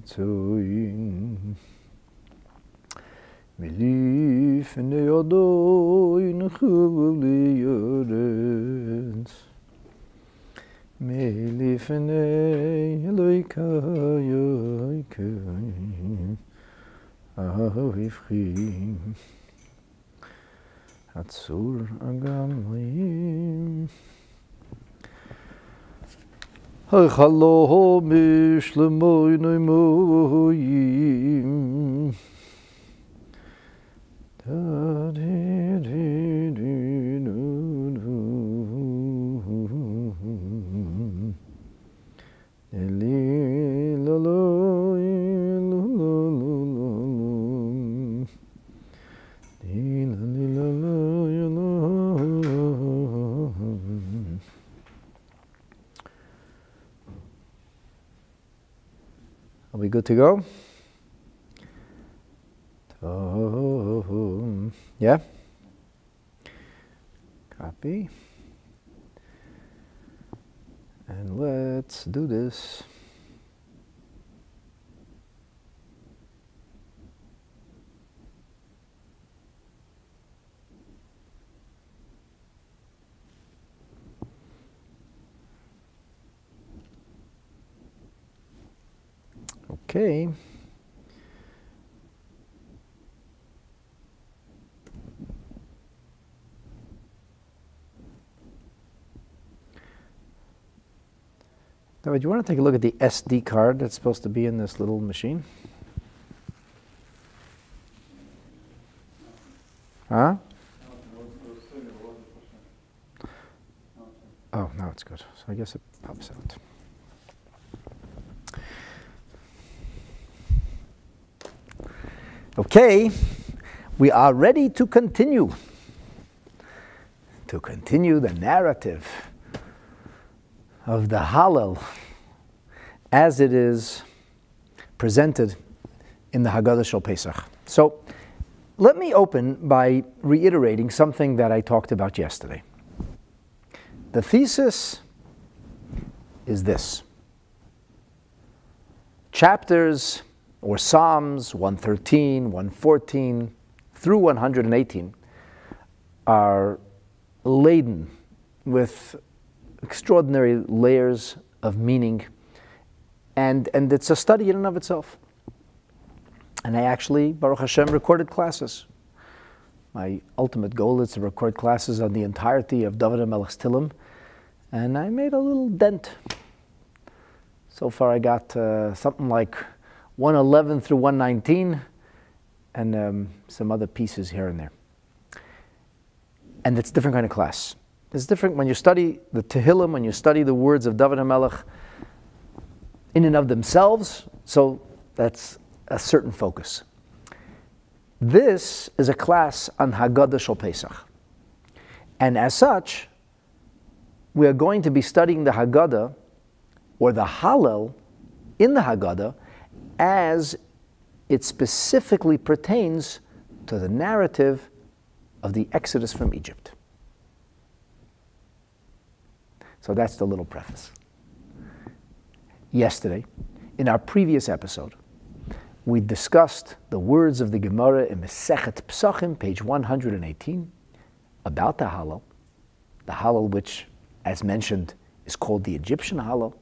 ציצוין ולפני ידוי נחוב לי יורץ מלפני אלוהיקה יויקה אהבכים עצור הגמלים החלום בשלמוי Halom Ishlemoinoimoyim. Elilalo. Good to go? Yeah? Copy. And let's do this. Okay. Now, do you want to take a look at the SD card that's supposed to be in this little machine? Huh? Oh, now it's good. So I guess it pops out. Okay, we are ready to continue. To continue the narrative of the Hallel as it is presented in the Haggadah Shel Pesach. So, let me open by reiterating something that I talked about yesterday. The thesis is this chapters or Psalms 113, 114 through 118 are laden with extraordinary layers of meaning, and, and it's a study in and of itself. And I actually, Baruch Hashem, recorded classes. My ultimate goal is to record classes on the entirety of David HaMelech's Tillim, and I made a little dent. So far, I got uh, something like 111 through 119, and um, some other pieces here and there. And it's a different kind of class. It's different when you study the Tehillim, when you study the words of David HaMelech in and of themselves, so that's a certain focus. This is a class on Haggadah Shel Pesach. And as such, we are going to be studying the Haggadah or the Hallel in the Haggadah as it specifically pertains to the narrative of the Exodus from Egypt. So that's the little preface. Yesterday, in our previous episode, we discussed the words of the Gemara in Masechet Psachim, page 118, about the Hallel, the Hallel which, as mentioned, is called the Egyptian Hallel,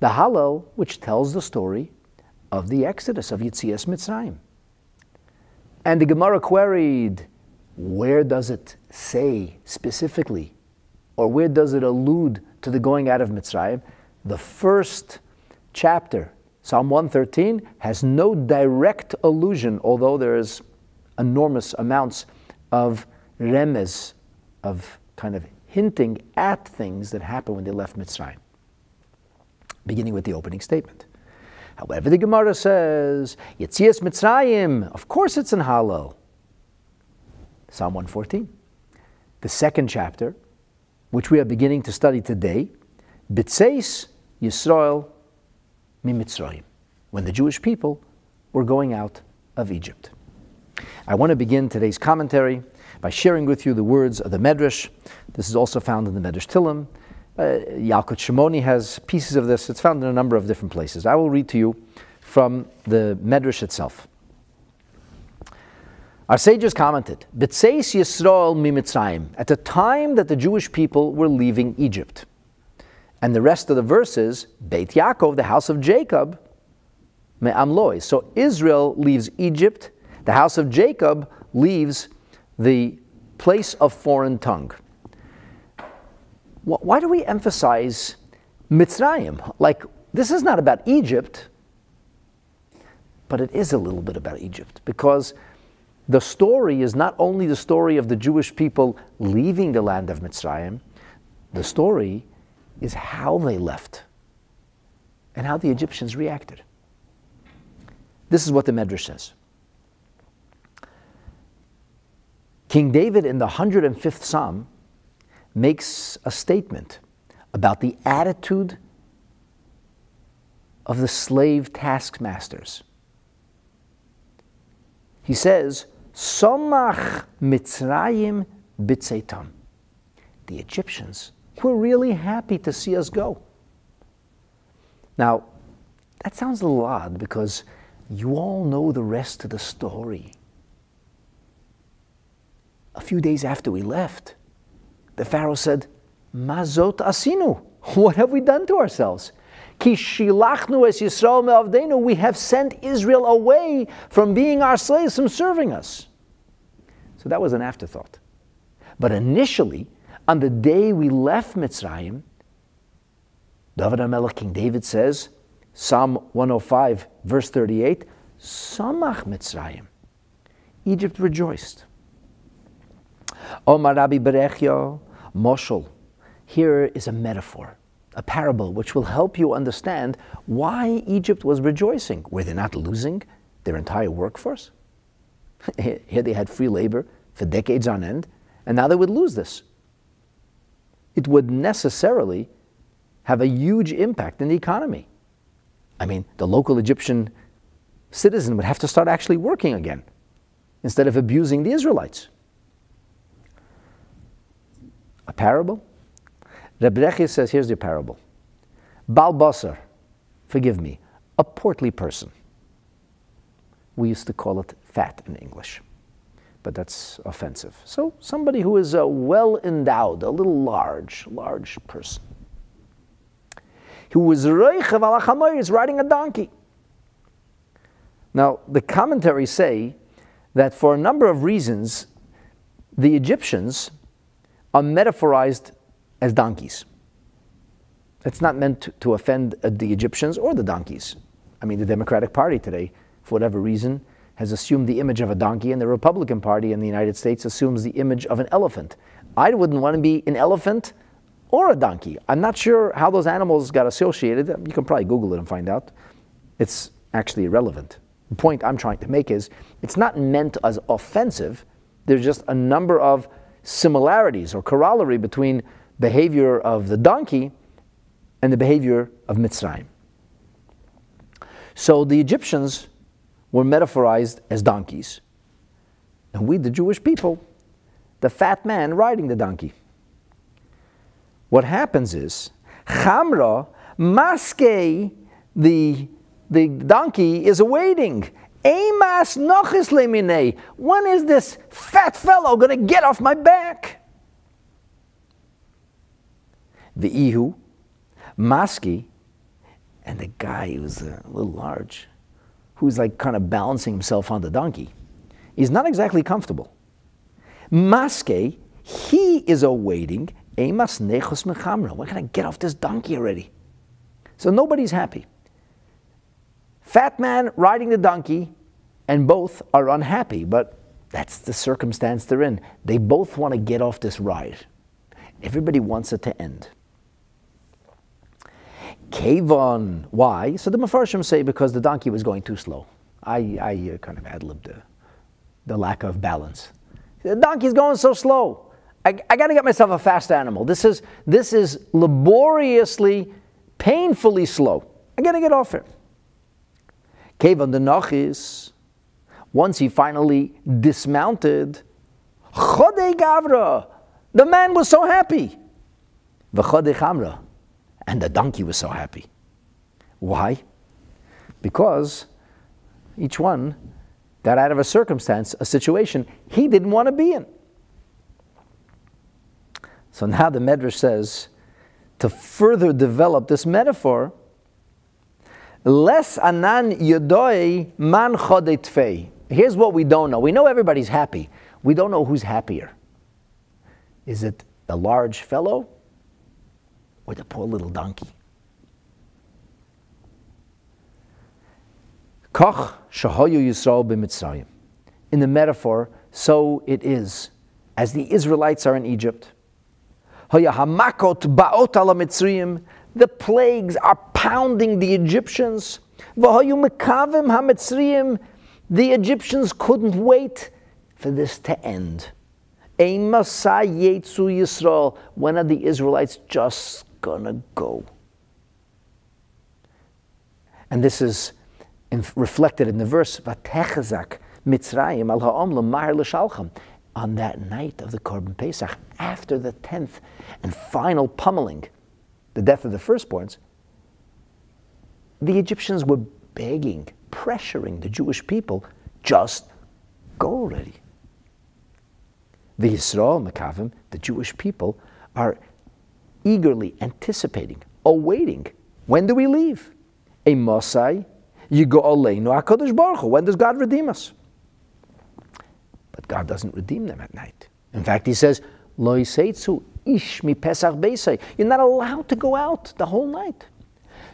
the Hallel which tells the story of the Exodus of Yitzias Mitzrayim. And the Gemara queried, where does it say specifically, or where does it allude to the going out of Mitzrayim? The first chapter, Psalm 113, has no direct allusion, although there is enormous amounts of remez, of kind of hinting at things that happen when they left Mitzrayim, beginning with the opening statement. However, the Gemara says, Yetzias Mitzrayim, of course it's in Hallel. Psalm 114. The second chapter, which we are beginning to study today, Bitseis Yisrael Mimitzrayim, when the Jewish people were going out of Egypt. I want to begin today's commentary by sharing with you the words of the Medrash. This is also found in the Medrash Tillim. Uh, Yalkut Shimoni has pieces of this. It's found in a number of different places. I will read to you from the Medrash itself. Our sages commented, B'tseis Yisrael mimitzrayim, at the time that the Jewish people were leaving Egypt. And the rest of the verses, Beit Yaakov, the house of Jacob, me'amloi. So Israel leaves Egypt, the house of Jacob leaves the place of foreign tongue. Why do we emphasize Mitzrayim? Like, this is not about Egypt, but it is a little bit about Egypt because the story is not only the story of the Jewish people leaving the land of Mitzrayim, the story is how they left and how the Egyptians reacted. This is what the Medrash says. King David in the 105th Psalm makes a statement about the attitude of the slave taskmasters. He says, Somach Mitzrayim Bitzeitam. The Egyptians were really happy to see us go. Now, that sounds a little odd because you all know the rest of the story. A few days after we left, the Pharaoh said, Mazot asinu. What have we done to ourselves? Ki shilachnu es Yisrael me'avdenu. We have sent Israel away from being our slaves, from serving us. So that was an afterthought. But initially, on the day we left Mitzrayim, David HaMelech, King David says, Psalm 105, verse 38, Samach Mitzrayim. Egypt rejoiced. Omar Rabbi Berechio, Moshel. Here is a metaphor, a parable, which will help you understand why Egypt was rejoicing. Were they not losing their entire workforce? Here they had free labor for decades on end, and now they would lose this. It would necessarily have a huge impact in the economy. I mean, the local Egyptian citizen would have to start actually working again instead of abusing the Israelites. A parable? Reb says, here's the parable. Bal Basar, forgive me, a portly person. We used to call it fat in English but that's offensive. So somebody who is uh, well endowed, a little large, large person, who was is riding a donkey. Now the commentaries say that for a number of reasons, the Egyptians are metaphorized as donkeys. It's not meant to, to offend uh, the Egyptians or the donkeys. I mean, the Democratic Party today, for whatever reason, has assumed the image of a donkey, and the Republican Party in the United States assumes the image of an elephant. I wouldn't want to be an elephant or a donkey. I'm not sure how those animals got associated. You can probably Google it and find out. It's actually irrelevant. The point I'm trying to make is it's not meant as offensive. There's just a number of similarities or corollary between behavior of the donkey and the behavior of Mitzrayim. So the Egyptians were metaphorized as donkeys. And we, the Jewish people, the fat man riding the donkey. What happens is, Chamra, Maske, the, the donkey, is awaiting. Emas nochis lemine. When is this fat fellow going to get off my back? The Ihu, Maski, and the guy who's a little large who's like kind of balancing himself on the donkey, is not exactly comfortable. Maske, he is awaiting Emas Nechos Mechamra. When can I get off this donkey already? So nobody's happy. Fat man riding the donkey, and both are unhappy, but that's the circumstance they're in. They both want to get off this ride. Everybody wants it to end. Kavon. Why? So the Mefarshim say because the donkey was going too slow. I, I uh, kind of ad libbed the, the lack of balance. The donkey's going so slow. I, I got to get myself a fast animal. This is, this is laboriously, painfully slow. I got to get off it. Kavon the Nachis, once he finally dismounted, Chodei Gavra, the man was so happy. V'chodei Chamra, and the donkey was so happy. Why? because each one got out of a circumstance, a situation he didn't want to be in. So now the Medrash says, to further develop this metaphor, less anan yodoi man chodetfei. Here's what we don't know. We know everybody's happy. We don't know who's happier. Is it the large fellow or the poor little donkey? Koch shahoyu Yisrael b'Mitzrayim. In the metaphor, so it is. As the Israelites are in Egypt, the plagues are pounding the Egyptians. The Egyptians couldn't wait for this to end. Ein masai Yisrael. When are the Israelites just gonna go? And this is in, reflected in the verse. On that night of the Korban Pesach, after the tenth and final pummeling, the death of the firstborns, the Egyptians were begging, pressuring the Jewish people, just go already. The Yisrael Makavim, the Jewish people, are eagerly anticipating, awaiting. When do we leave? A Mosai Yigo Aleinu HaKadosh Baruch. When does God redeem us? But God doesn't redeem them at night. In fact, He says, Lo ish mi pesach beisai. You're not allowed to go out the whole night.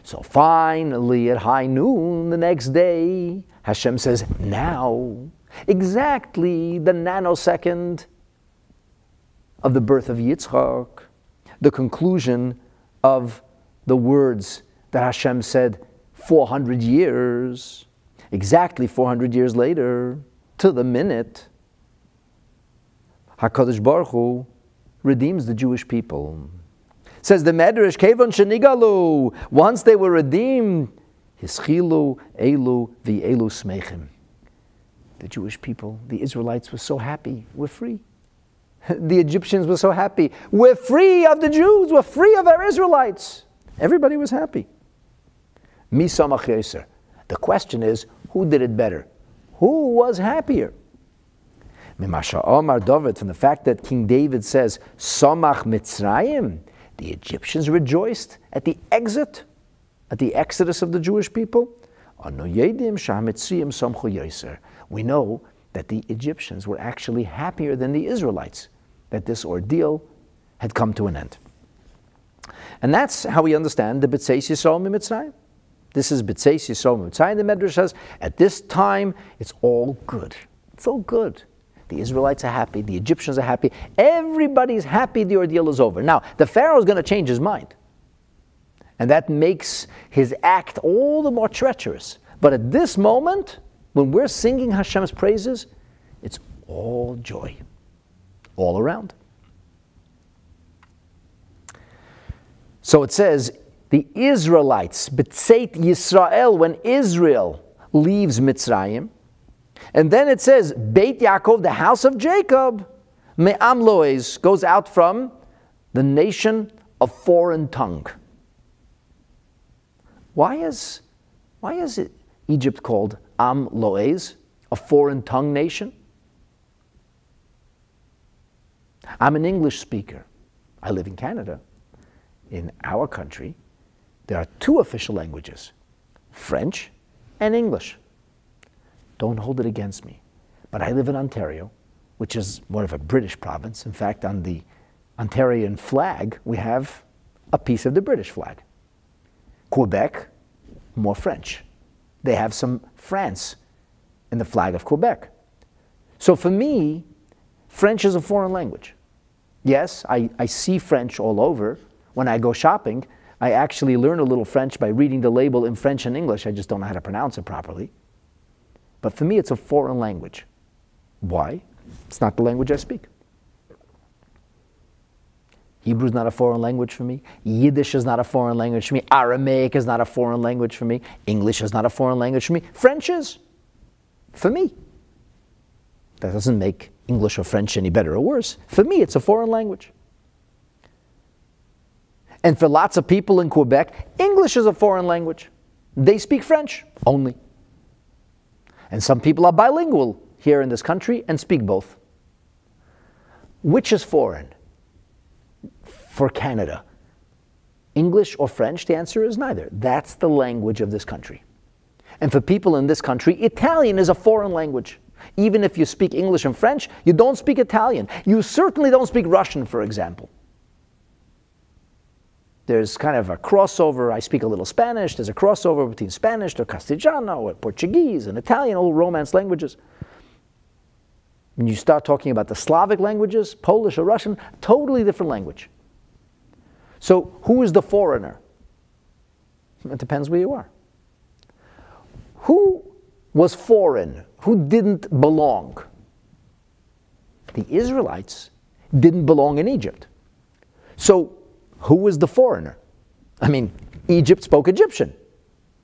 So finally, at high noon the next day, Hashem says, now, exactly the nanosecond of the birth of Yitzchak, the conclusion of the words that Hashem said 400 years, exactly 400 years later, to the minute, HaKadosh Baruch Hu redeems the Jewish people. Says the Medrash, Kevon Shenigalu, once they were redeemed, Hischilu, Elu, Elu Smechim. The Jewish people, the Israelites were so happy, we're free. The Egyptians were so happy, we're free of the Jews, we're free of our Israelites. Everybody was happy. The question is, who did it better? Who was happier? Mimasha Omar David, from the fact that King David says, Samach Mitzrayim, the Egyptians rejoiced at the exit, at the exodus of the Jewish people. We know that the Egyptians were actually happier than the Israelites, that this ordeal had come to an end. And that's how we understand the B'tzeis Yisrael Mitzrayim. This is B'tzeis Yisrael Mitzrayim. The Medrash says, at this time, it's all good. It's all good. The Israelites are happy. The Egyptians are happy. Everybody's happy the ordeal is over. Now, the Pharaoh is going to change his mind. And that makes his act all the more treacherous. But at this moment, when we're singing Hashem's praises, it's all joy, all around. So it says, the Israelites, B'tzeit Yisrael, when Israel leaves Mitzrayim, and then it says, Beit Yaakov, the house of Jacob, Me'am Loez, goes out from the nation of foreign tongue. Why is, why is it Egypt called Am Loez, a foreign tongue nation? I'm an English speaker. I live in Canada. In our country, there are two official languages French and English. Don't hold it against me. But I live in Ontario, which is more of a British province. In fact, on the Ontarian flag, we have a piece of the British flag. Quebec, more French. They have some France in the flag of Quebec. So for me, French is a foreign language. Yes, I, I see French all over when I go shopping, I actually learn a little French by reading the label in French and English. I just don't know how to pronounce it properly. But for me, it's a foreign language. Why? It's not the language I speak. Hebrew is not a foreign language for me. Yiddish is not a foreign language for me. Aramaic is not a foreign language for me. English is not a foreign language for me. French is. For me. That doesn't make English or French any better or worse. For me, it's a foreign language. And for lots of people in Quebec, English is a foreign language. they speak French only. And some people are bilingual here in this country and speak both. Which is foreign for Canada? English or French? The answer is neither. That's the language of this country. And for people in this country, Italian is a foreign language. Even if you speak English and French, you don't speak Italian. You certainly don't speak Russian, for example. There's kind of a crossover. I speak a little Spanish. There's a crossover between Spanish or Castellano or Portuguese and Italian, all Romance languages. When you start talking about the Slavic languages, Polish or Russian, totally different language. So, who is the foreigner? It depends where you are. Who was foreign? Who didn't belong? The Israelites didn't belong in Egypt. So, who was the foreigner? I mean, Egypt spoke Egyptian.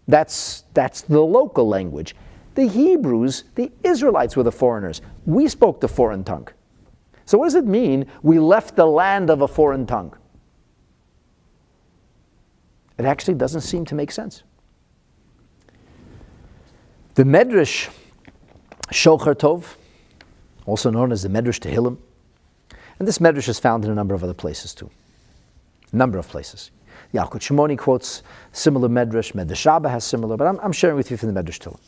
That's, that's the local language. The Hebrews, the Israelites were the foreigners. We spoke the foreign tongue. So, what does it mean we left the land of a foreign tongue? It actually doesn't seem to make sense. The Medrash Shocher Tov, also known as the Medrash Tehillim, and this Medrash is found in a number of other places too. Number of places. Yalkut Shimoni quotes similar Medrash, Medrash has similar, but I'm, I'm, sharing with you from the Medrash Tehillim.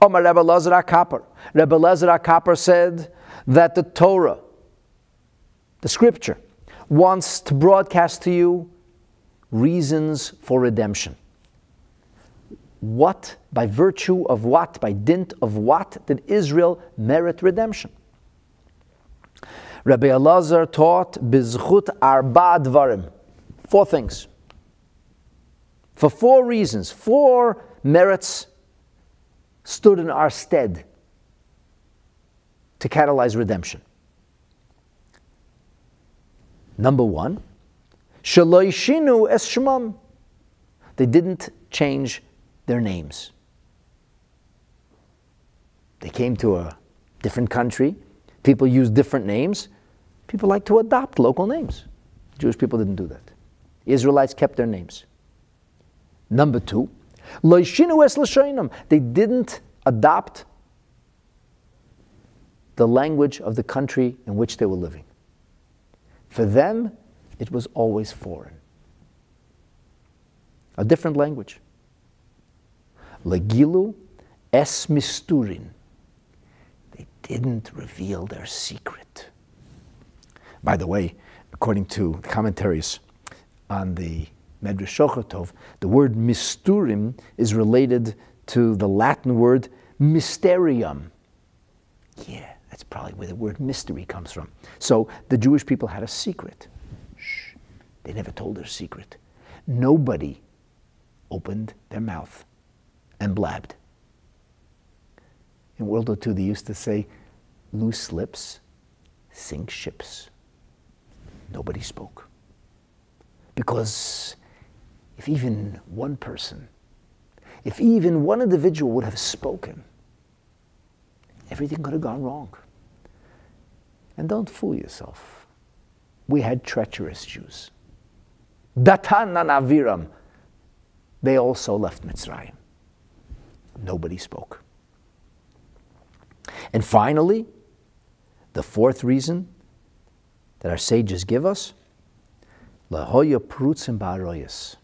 Omar Rebbe Lazar Kapar. Rebbe Lazar Kapar said that the Torah, the scripture, wants to broadcast to you reasons for redemption. What, by virtue of what, by dint of what, did Israel merit redemption? Rabbi Elazar taught bizchut arba dvarim, four things. For four reasons, four merits stood in our stead to catalyze redemption. Number one, shaloishinu es shemam. They didn't change their names. They came to a different country. People use different names. People like to adopt local names. Jewish people didn't do that. Israelites kept their names. Number two, they didn't adopt the language of the country in which they were living. For them, it was always foreign. A different language. Legilu es misturin. Didn't reveal their secret. By the way, according to commentaries on the Medrash Shocher Tov, the word misturim is related to the Latin word mysterium. Yeah, that's probably where the word mystery comes from. So the Jewish people had a secret. Shh, they never told their secret. Nobody opened their mouth and blabbed. In World War II, they used to say, loose lips sink ships. Nobody spoke. Because if even one person, if even one individual would have spoken, everything could have gone wrong. And don't fool yourself. We had treacherous Jews. Datan and Aviram, they also left Mitzrayim. Nobody spoke. And finally, the fourth reason that our sages give us, La Lahoya Prutzim Ba'aroyas.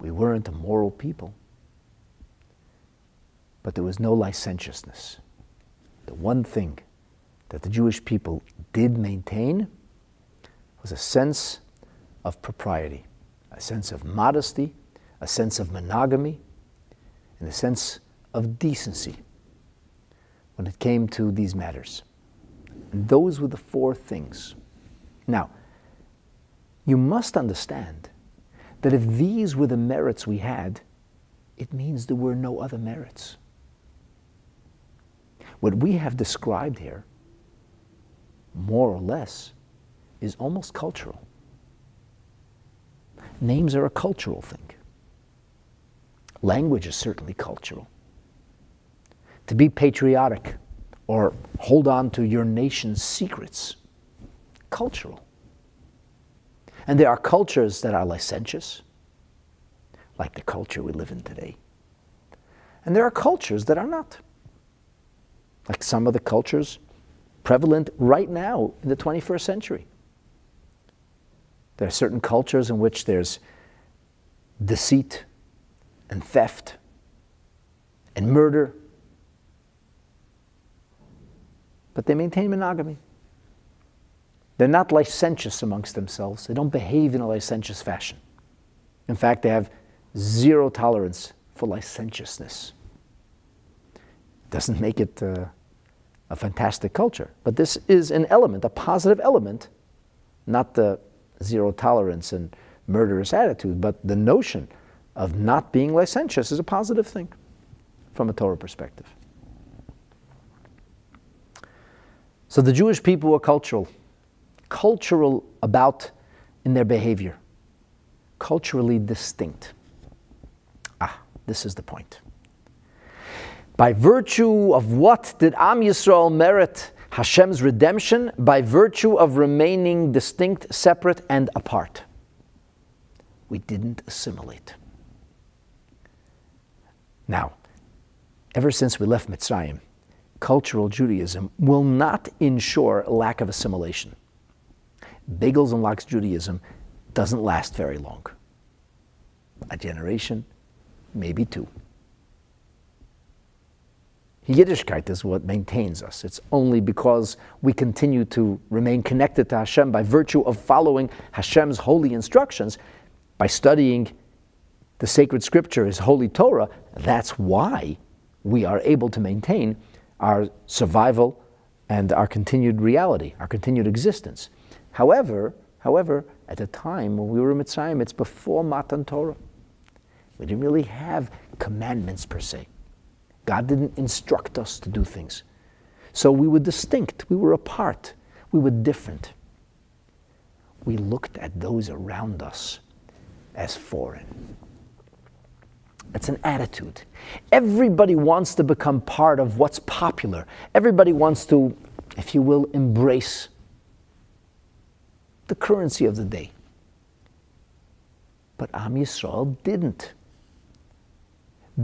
We weren't a moral people, but there was no licentiousness. The one thing that the Jewish people did maintain was a sense of propriety, a sense of modesty, a sense of monogamy, and a sense of decency when it came to these matters. And those were the four things. Now, you must understand that if these were the merits we had, it means there were no other merits. What we have described here, more or less, is almost cultural. Names are a cultural thing. Language is certainly cultural. To be patriotic or hold on to your nation's secrets, cultural. And there are cultures that are licentious, like the culture we live in today. And there are cultures that are not. Like some of the cultures prevalent right now in the 21st century. There are certain cultures in which there's deceit and theft and murder, but they maintain monogamy. They're not licentious amongst themselves. They don't behave in a licentious fashion. In fact, they have zero tolerance for licentiousness. Doesn't make it uh, a fantastic culture, but this is an element, a positive element, not the zero tolerance and murderous attitude, but the notion of not being licentious is a positive thing from a Torah perspective. So the Jewish people were cultural, cultural about in their behavior, culturally distinct. Ah, this is the point. By virtue of what did Am Yisrael merit Hashem's redemption? By virtue of remaining distinct, separate, and apart. We didn't assimilate. Now, ever since we left Mitzrayim, cultural Judaism will not ensure lack of assimilation. Bagels and lox Judaism doesn't last very long. A generation, maybe two. Yiddishkeit is what maintains us. It's only because we continue to remain connected to Hashem by virtue of following Hashem's holy instructions, by studying the sacred scripture, His holy Torah, that's why we are able to maintain our survival and our continued reality, our continued existence. However, however, at the time when we were in Mitzrayim, it's before Matan Torah. We didn't really have commandments per se. God didn't instruct us to do things. So we were distinct, we were apart, we were different. We looked at those around us as foreign. It's an attitude. Everybody wants to become part of what's popular. Everybody wants to, if you will, embrace the currency of the day. But Am Yisrael didn't.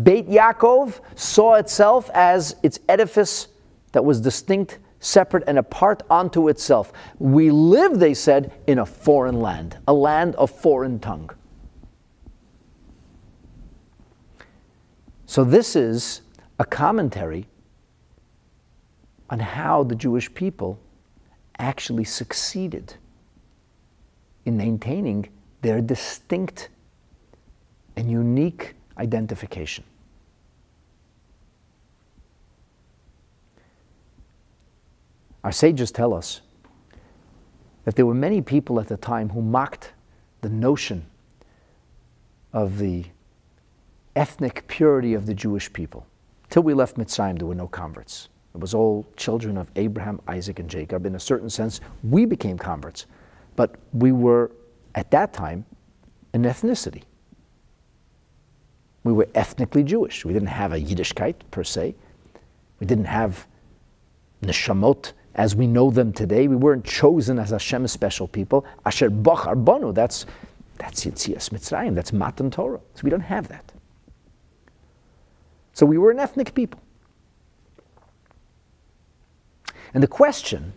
Beit Yaakov saw itself as its edifice that was distinct, separate, and apart unto itself. We live, they said, in a foreign land, a land of foreign tongue. So, this is a commentary on how the Jewish people actually succeeded in maintaining their distinct and unique identification. Our sages tell us that there were many people at the time who mocked the notion of the ethnic purity of the Jewish people. Till we left Mitzrayim, there were no converts. It was all children of Abraham, Isaac, and Jacob. In a certain sense, we became converts, but we were, at that time, an ethnicity. We were ethnically Jewish. We didn't have a Yiddishkeit per se. We didn't have neshamot as we know them today. We weren't chosen as Hashem's special people. Asher Bachar Banu, that's, that's Yitzias Mitzrayim, that's Matan Torah. So we don't have that. So we were an ethnic people. And the question,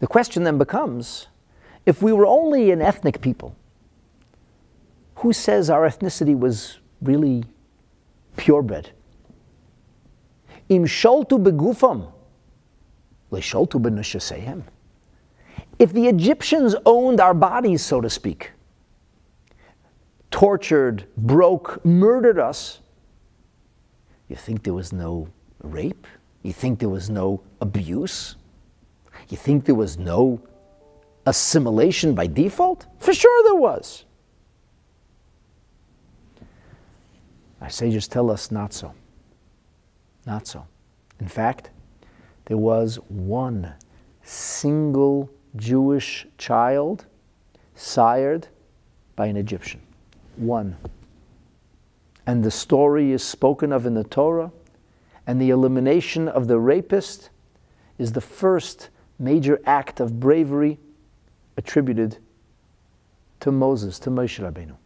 the question then becomes if we were only an ethnic people, who says our ethnicity was really purebred? Im sholtu begufam, benushasehem. If the Egyptians owned our bodies, so to speak, tortured, broke, murdered us, you think there was no rape? You think there was no abuse? You think there was no assimilation by default? For sure there was. Our sages tell us not so. Not so. In fact, there was one single Jewish child sired by an Egyptian. One and the story is spoken of in the Torah, and the elimination of the rapist is the first major act of bravery attributed to Moses, to Moshe Rabbeinu.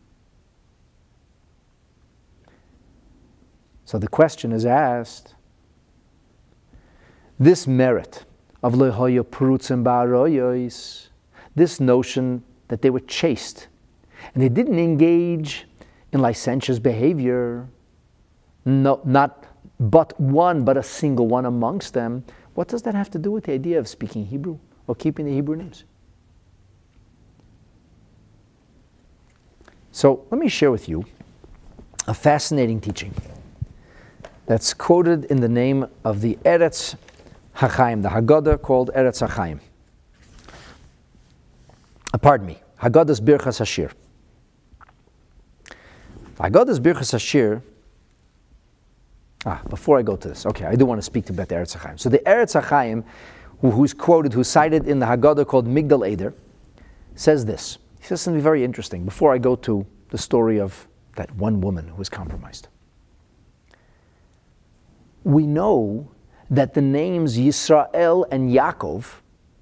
So the question is asked this merit of lehoya prutzim ba'aroyos, this notion that they were chaste and they didn't engage in licentious behavior, no, not but one, but a single one amongst them. What does that have to do with the idea of speaking Hebrew or keeping the Hebrew names? So let me share with you a fascinating teaching that's quoted in the name of the Eretz HaChaim, the Haggadah called Eretz HaChaim. Uh, pardon me, Haggadah's Birchas Hashir. Haggadah's Birchas Hashir, ah, before I go to this, okay, I do want to speak to about Eretz HaChaim. So the Eretz HaChaim, who, who's quoted, who's cited in the Haggadah called Migdal Eder, says this. He says something very interesting before I go to the story of that one woman who was compromised we know that the names Yisrael and Yaakov,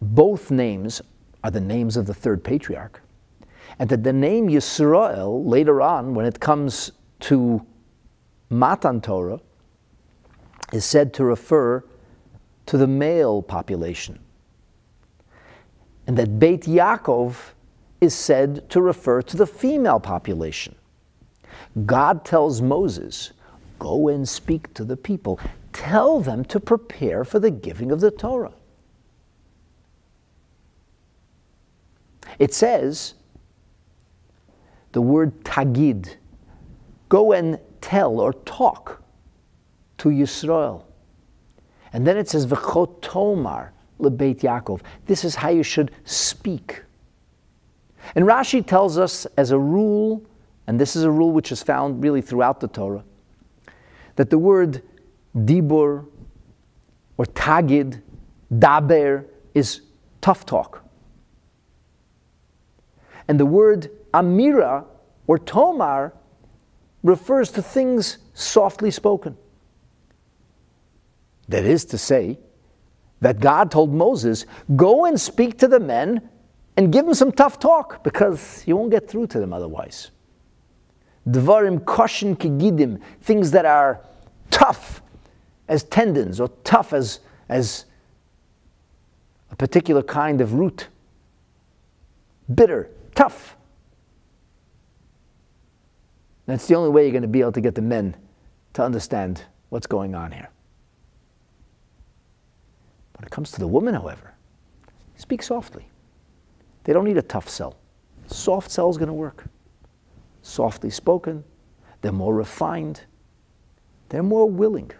both names are the names of the third patriarch, and that the name Yisrael later on, when it comes to Matan Torah, is said to refer to the male population, and that Beit Yaakov is said to refer to the female population. God tells Moses, Go and speak to the people. Tell them to prepare for the giving of the Torah. It says the word tagid, go and tell or talk to Yisrael. And then it says v'chotomar lebeit Yaakov. This is how you should speak. And Rashi tells us as a rule, and this is a rule which is found really throughout the Torah, that the word dibur or tagid, daber is tough talk. And the word amira or tomar refers to things softly spoken. That is to say, that God told Moses, go and speak to the men and give them some tough talk because you won't get through to them otherwise. Dvarim koshin kigidim, things that are tough as tendons or tough as, as a particular kind of root. Bitter, tough. That's the only way you're going to be able to get the men to understand what's going on here. When it comes to the woman, however, speak softly. They don't need a tough sell. Soft sell is going to work softly spoken, they're more refined, they're more willing.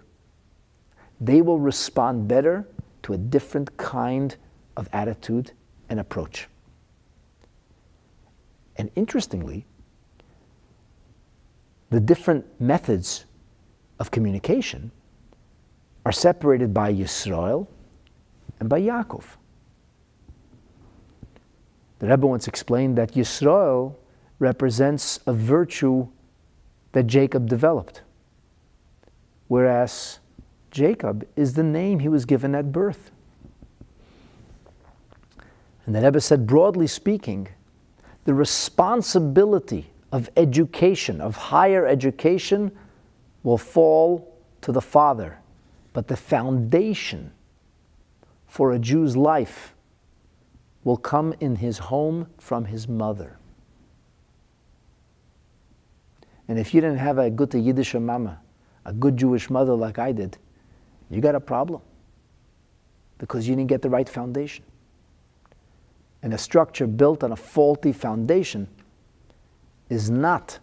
They will respond better to a different kind of attitude and approach. And interestingly, the different methods of communication are separated by Yisrael and by Yaakov. The Rebbe once explained that Yisrael represents a virtue that Jacob developed, whereas Jacob is the name he was given at birth. And the Rebbe said, broadly speaking, the responsibility of education, of higher education, will fall to the father, but the foundation for a Jew's life will come in his home from his mother. And if you didn't have a good Yiddish mama, a good Jewish mother like I did, you got a problem because you didn't get the right foundation. And a structure built on a faulty foundation is not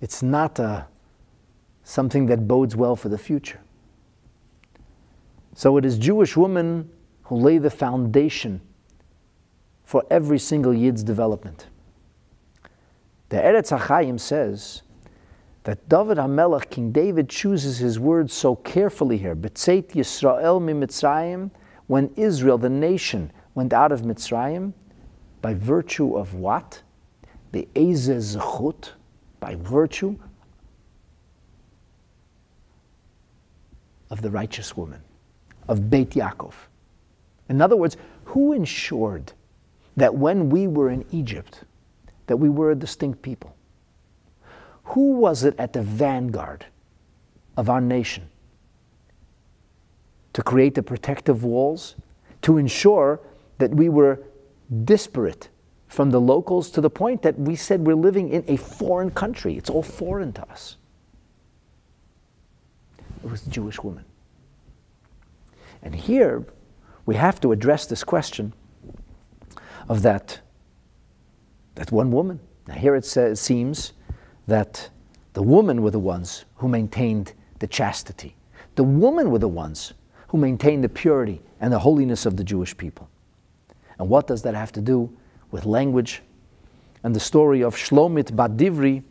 it's not a, uh, something that bodes well for the future. So it is Jewish women who lay the foundation for every single Yid's development. The Eretz HaChaim says that David HaMelech, King David, chooses his words so carefully here. B'tzeit Yisrael mi Mitzrayim, when Israel, the nation, went out of Mitzrayim, by virtue of what? The Zechut, by virtue of the righteous woman, of Beit Yaakov. In other words, who ensured that when we were in Egypt, that we were a distinct people? Who was it at the vanguard of our nation to create the protective walls, to ensure that we were disparate from the locals to the point that we said we're living in a foreign country. It's all foreign to us. It was the Jewish woman. And here we have to address this question of that, that one woman. Now, here it, says, it seems that the women were the ones who maintained the chastity. The women were the ones who maintained the purity and the holiness of the Jewish people. And what does that have to do with language? And the story of Shlomit Bat Divri,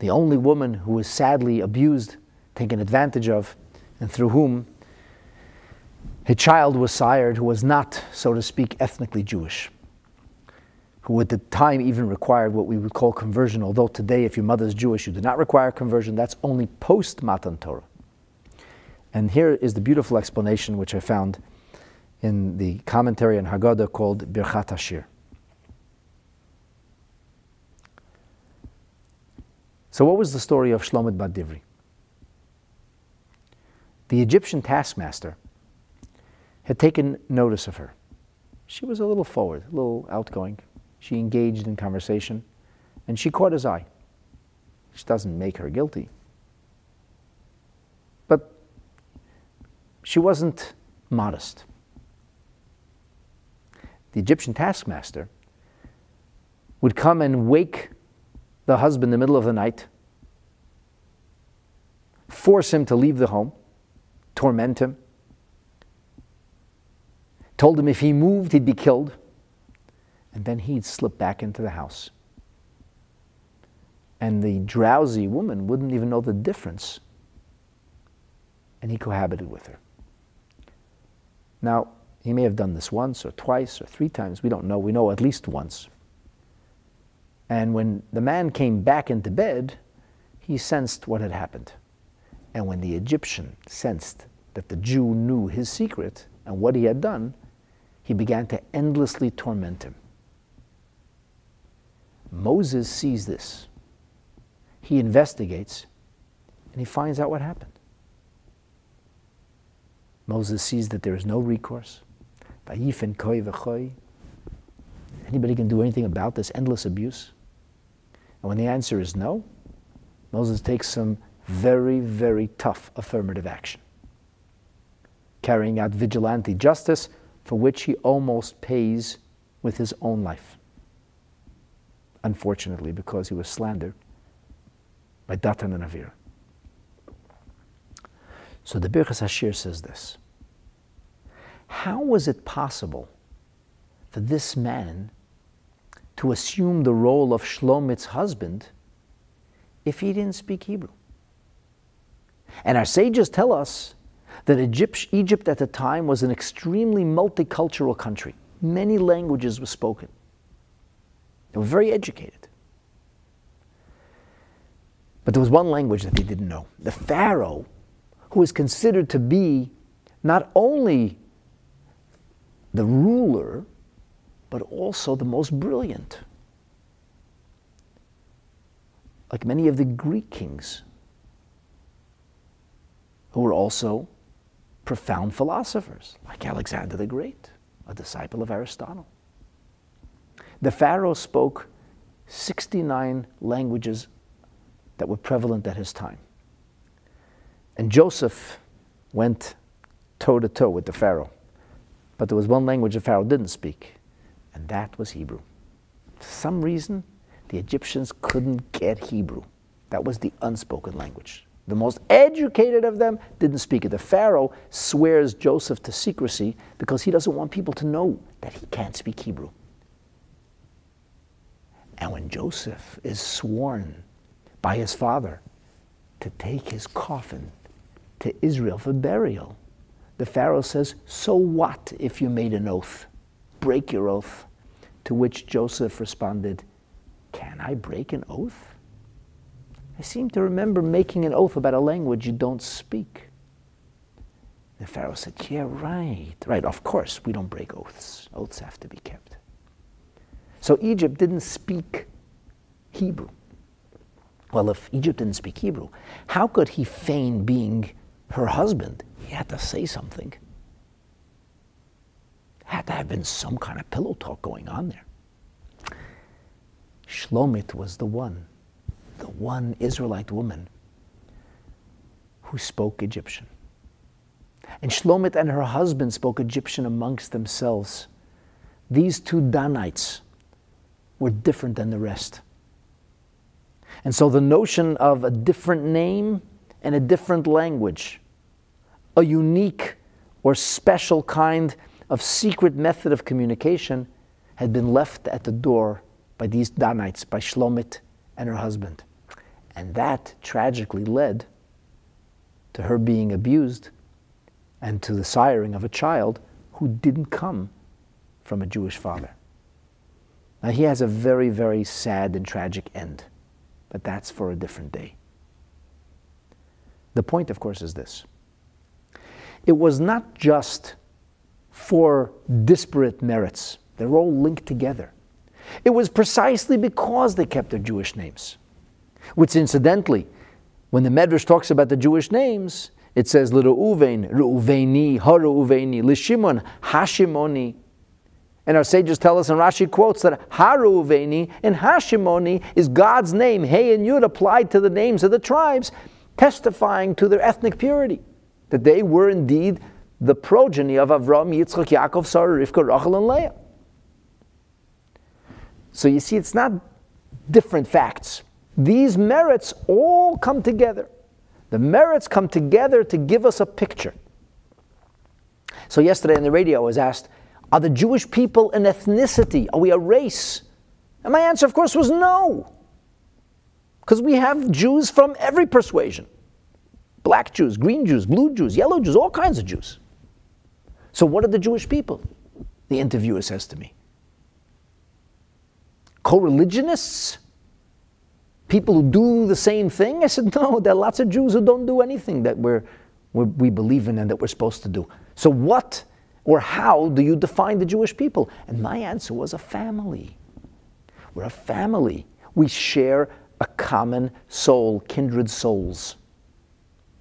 the only woman who was sadly abused, taken advantage of, and through whom a child was sired who was not, so to speak, ethnically Jewish, who at the time even required what we would call conversion, although today, if your mother is Jewish, you do not require conversion. That's only post Matan Torah. And here is the beautiful explanation which I found in the commentary on Haggadah called Birchat Hashir. So, what was the story of Shlomit Bat Divri? The Egyptian taskmaster had taken notice of her. She was a little forward, a little outgoing. She engaged in conversation, and she caught his eye. Which doesn't make her guilty. But she wasn't modest. The Egyptian taskmaster would come and wake the husband in the middle of the night, force him to leave the home, torment him, told him if he moved, he'd be killed. And then he'd slip back into the house. And the drowsy woman wouldn't even know the difference. And he cohabited with her. Now, he may have done this once or twice or three times. We don't know. We know at least once. And when the man came back into bed, he sensed what had happened. And when the Egyptian sensed that the Jew knew his secret and what he had done, he began to endlessly torment him. Moses sees this. He investigates and he finds out what happened. Moses sees that there is no recourse. Anybody can do anything about this endless abuse? And when the answer is no, Moses takes some very, very tough affirmative action, carrying out vigilante justice for which he almost pays with his own life. Unfortunately, because he was slandered by Datan and Avir. So the Birchas Hashir says this How was it possible for this man to assume the role of Shlomit's husband if he didn't speak Hebrew? And our sages tell us that Egypt, Egypt at the time was an extremely multicultural country. Many languages were spoken. They were very educated. But there was one language that they didn't know. The Pharaoh, who was considered to be not only the ruler, but also the most brilliant. Like many of the Greek kings, who were also profound philosophers like Alexander the Great, a disciple of Aristotle. The Pharaoh spoke 69 languages that were prevalent at his time. And Joseph went toe to toe with the Pharaoh. But there was one language the Pharaoh didn't speak, and that was Hebrew. For some reason, the Egyptians couldn't get Hebrew. That was the unspoken language. The most educated of them didn't speak it. The Pharaoh swears Joseph to secrecy because he doesn't want people to know that he can't speak Hebrew. And when Joseph is sworn by his father to take his coffin to Israel for burial, the Pharaoh says, So what if you made an oath? Break your oath. To which Joseph responded, Can I break an oath? I seem to remember making an oath about a language you don't speak. The Pharaoh said, Yeah, right. Right, of course, we don't break oaths. Oaths have to be kept. So Egypt didn't speak Hebrew. Well, if Egypt didn't speak Hebrew, how could he feign being her husband? Had to say something. Had to have been some kind of pillow talk going on there. Shlomit was the one, the one Israelite woman who spoke Egyptian. And Shlomit and her husband spoke Egyptian amongst themselves. These two Danites were different than the rest. And so the notion of a different name and a different language, a unique or special kind of secret method of communication, had been left at the door by these Danites, by Shlomit and her husband. And that tragically led to her being abused and to the siring of a child who didn't come from a Jewish father. Now, he has a very, very sad and tragic end, but that's for a different day. The point, of course, is this it was not just for disparate merits, they're all linked together. It was precisely because they kept their Jewish names, which incidentally, when the Medrash talks about the Jewish names, it says L'Reuven, Reuveni, HaReuveni, Lishimon, Hashimoni. And our sages tell us, and Rashi quotes that Haruveni and Hashimoni is God's name, Hey and Yud, applied to the names of the tribes, testifying to their ethnic purity, that they were indeed the progeny of Avram, Yitzchak, Yaakov, Sarah, Rivka, Rachel, and Leah. So you see, it's not different facts. These merits all come together. The merits come together to give us a picture. So yesterday on the radio, I was asked, are the Jewish people an ethnicity? Are we a race? And my answer, of course, was no. Because we have Jews from every persuasion black Jews, green Jews, blue Jews, yellow Jews, all kinds of Jews. So, what are the Jewish people? The interviewer says to me. Co religionists? People who do the same thing? I said, no, there are lots of Jews who don't do anything that we're, we believe in and that we're supposed to do. So, what or how do you define the Jewish people? And my answer was a family. We're a family. We share a common soul, kindred souls.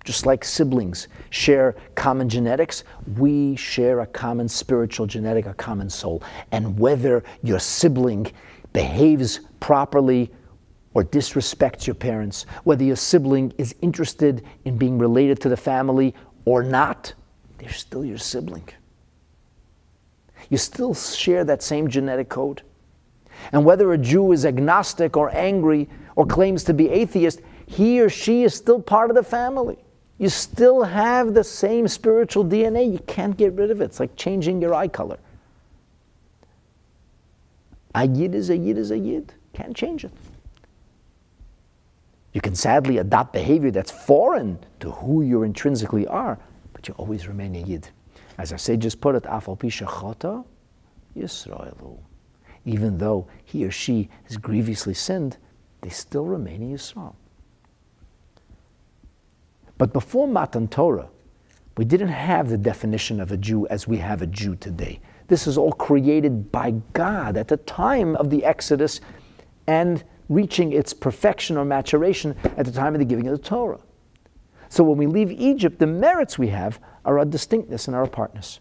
Just like siblings share common genetics, we share a common spiritual genetic, a common soul. And whether your sibling behaves properly or disrespects your parents, whether your sibling is interested in being related to the family or not, they're still your sibling you still share that same genetic code. And whether a Jew is agnostic or angry or claims to be atheist, he or she is still part of the family. You still have the same spiritual DNA. You can't get rid of it. It's like changing your eye color. A yid is a yid is a yid. Can't change it. You can sadly adopt behavior that's foreign to who you intrinsically are, but you always remain a yid. As our sages put it, Afal Pishachota Yisraelu. Even though he or she has grievously sinned, they still remain in Yisrael. But before Matan Torah, we didn't have the definition of a Jew as we have a Jew today. This is all created by God at the time of the Exodus and reaching its perfection or maturation at the time of the giving of the Torah. So when we leave Egypt, the merits we have are our distinctness and our apartness.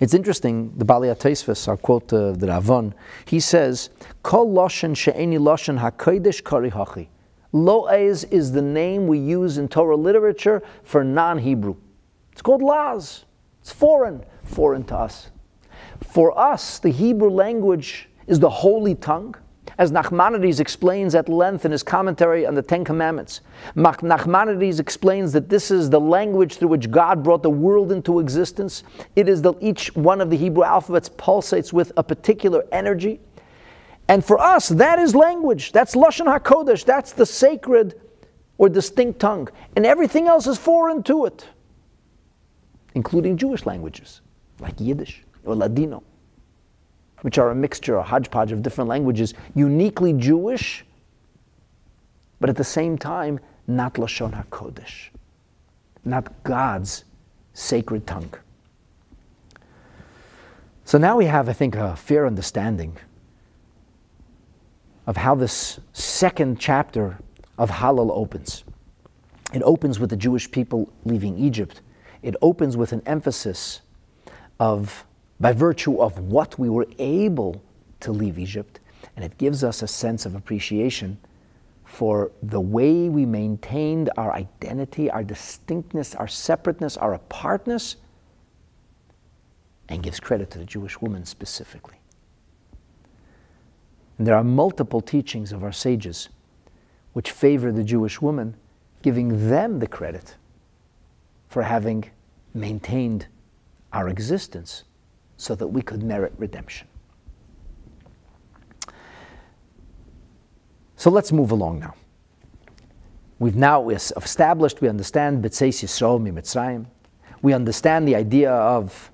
It's interesting, the Bali Ataisvis, our quote of uh, the Ravon, he says, Kol loshen she'eni loshen ha'kodesh kari hachi. Lo'ez is the name we use in Torah literature for non-Hebrew. It's called Laz. It's foreign, foreign to us. For us, the Hebrew language is the holy tongue as Nachmanides explains at length in his commentary on the Ten Commandments. Nachmanides explains that this is the language through which God brought the world into existence. It is that each one of the Hebrew alphabets pulsates with a particular energy. And for us, that is language. That's Lashon HaKodesh. That's the sacred or distinct tongue. And everything else is foreign to it, including Jewish languages like Yiddish or Ladino which are a mixture, a hodgepodge of different languages, uniquely Jewish, but at the same time, not Lashon HaKodesh, not God's sacred tongue. So now we have, I think, a fair understanding of how this second chapter of Hallel opens. It opens with the Jewish people leaving Egypt. It opens with an emphasis of, by virtue of what we were able to leave Egypt, and it gives us a sense of appreciation for the way we maintained our identity, our distinctness, our separateness, our apartness, and gives credit to the Jewish woman specifically. And there are multiple teachings of our sages which favor the Jewish woman, giving them the credit for having maintained our existence so that we could merit redemption. So let's move along now. We've now established, we understand B'tzeis Yisrael Mitzrayim. We understand the idea of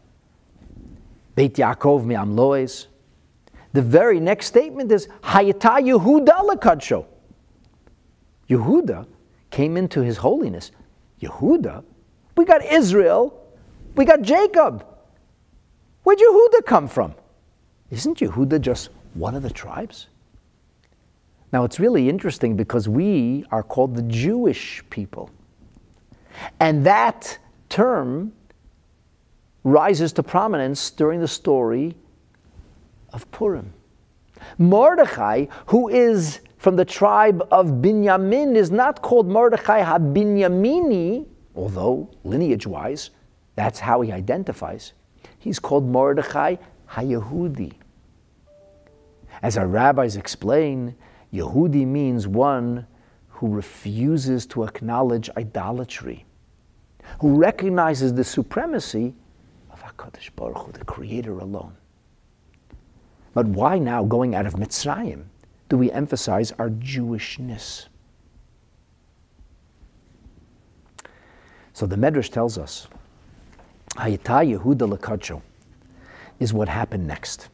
Beit Yaakov Mi'amloes. The very next statement is Hayata Yehuda lekadsho. Yehuda came into his holiness. Yehuda? We got Israel. We got Jacob. Where'd Yehuda come from? Isn't Yehuda just one of the tribes? Now, it's really interesting because we are called the Jewish people. And that term rises to prominence during the story of Purim. Mordechai, who is from the tribe of Binyamin, is not called Mordechai HaBinyamini, although lineage wise, that's how he identifies. He's called Mordechai HaYehudi. As our rabbis explain, Yehudi means one who refuses to acknowledge idolatry, who recognizes the supremacy of HaKadosh Baruch Hu, the Creator alone. But why now, going out of Mitzrayim, do we emphasize our Jewishness? So the Medrash tells us, Hayata Yehuda Lekadsho is what happened next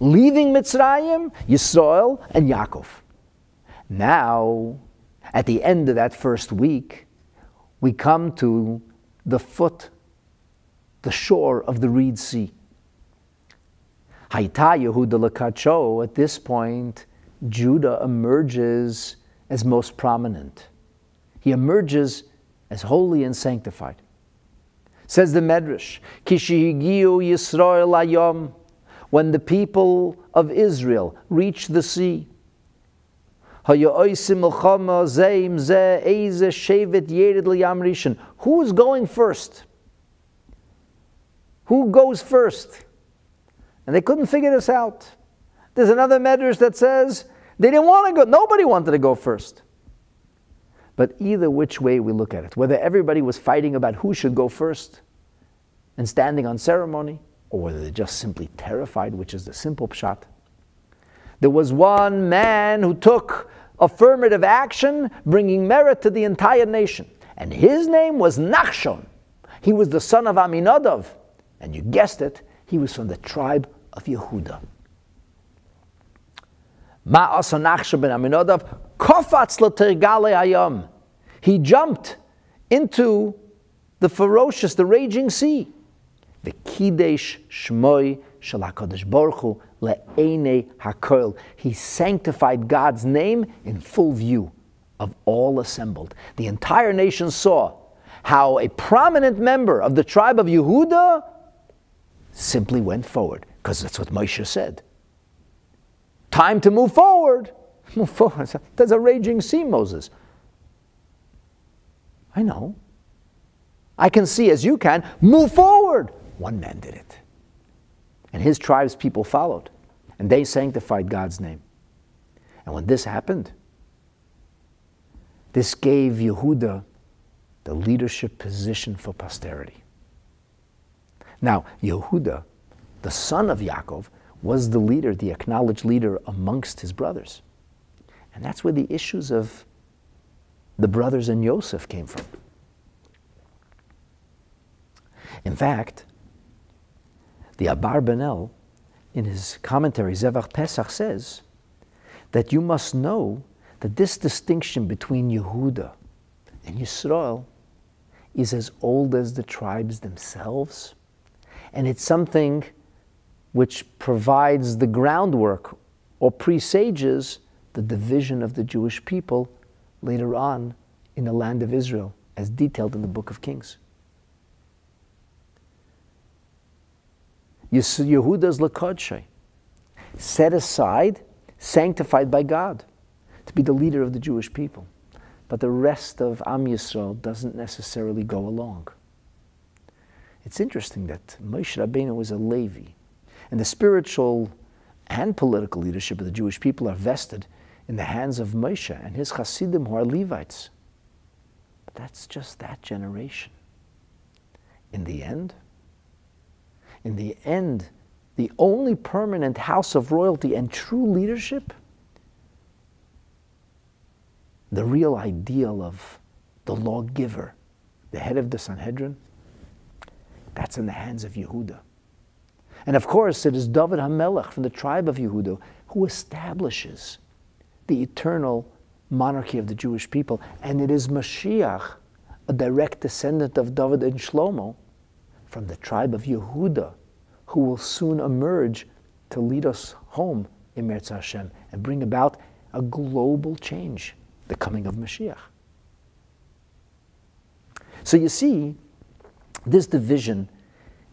leaving Mitzrayim, Yisrael, and Yaakov. Now, at the end of that first week, we come to the foot, the shore of the Reed Sea. Haita Yehuda Lekadsho, at this point, Judah emerges as most prominent. He emerges as holy and sanctified. Says the Medrash, Kishihigiu Yisrael Ayom, when the people of Israel reach the sea. Who's going first? Who goes first? And they couldn't figure this out. There's another medrash that says they didn't want to go, nobody wanted to go first. But either which way we look at it, whether everybody was fighting about who should go first and standing on ceremony, or whether they're just simply terrified, which is the simple pshat. There was one man who took affirmative action, bringing merit to the entire nation, and his name was Nachshon. He was the son of Aminadab, and you guessed it, he was from the tribe of Yehuda. He jumped into the ferocious, the raging sea the Kidesh Shmoi Shel HaKadosh Baruch Hu Le'ene HaKol. He sanctified God's name in full view of all assembled. The entire nation saw how a prominent member of the tribe of Yehuda simply went forward, because that's what Moshe said. Time to move forward. Move forward. There's a raging sea, Moses. I know. I can see as you can. Move forward. One man did it. And his tribe's people followed. And they sanctified God's name. And when this happened, this gave Yehuda the leadership position for posterity. Now, Yehuda, the son of Yaakov, was the leader, the acknowledged leader amongst his brothers. And that's where the issues of the brothers and Yosef came from. In fact, the Abarbanel, in his commentary, Zevach Pesach, says that you must know that this distinction between Yehuda and Yisrael is as old as the tribes themselves. And it's something which provides the groundwork or presages the division of the Jewish people later on in the land of Israel, as detailed in the book of Kings. Yehuda's Lakodshe, set aside, sanctified by God, to be the leader of the Jewish people. But the rest of Am Yisrael doesn't necessarily go along. It's interesting that Moshe Rabbeinu was a Levi, and the spiritual and political leadership of the Jewish people are vested in the hands of Moshe and his Hasidim who are Levites. But that's just that generation. In the end, in the end, the only permanent house of royalty and true leadership, the real ideal of the lawgiver, the head of the Sanhedrin, that's in the hands of Yehuda. And of course, it is David HaMelech from the tribe of Yehuda who establishes the eternal monarchy of the Jewish people. And it is Mashiach, a direct descendant of David and Shlomo, from the tribe of Yehuda, who will soon emerge to lead us home in Eretz Hashem and bring about a global change, the coming of Mashiach. So you see, this division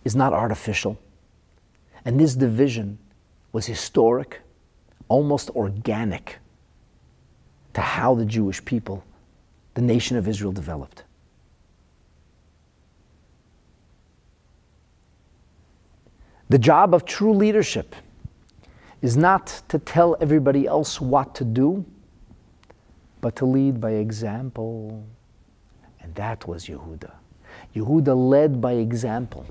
is not artificial. And this division was historic, almost organic to how the Jewish people, the nation of Israel, developed. The job of true leadership is not to tell everybody else what to do, but to lead by example. And that was Yehuda. Yehuda led by example.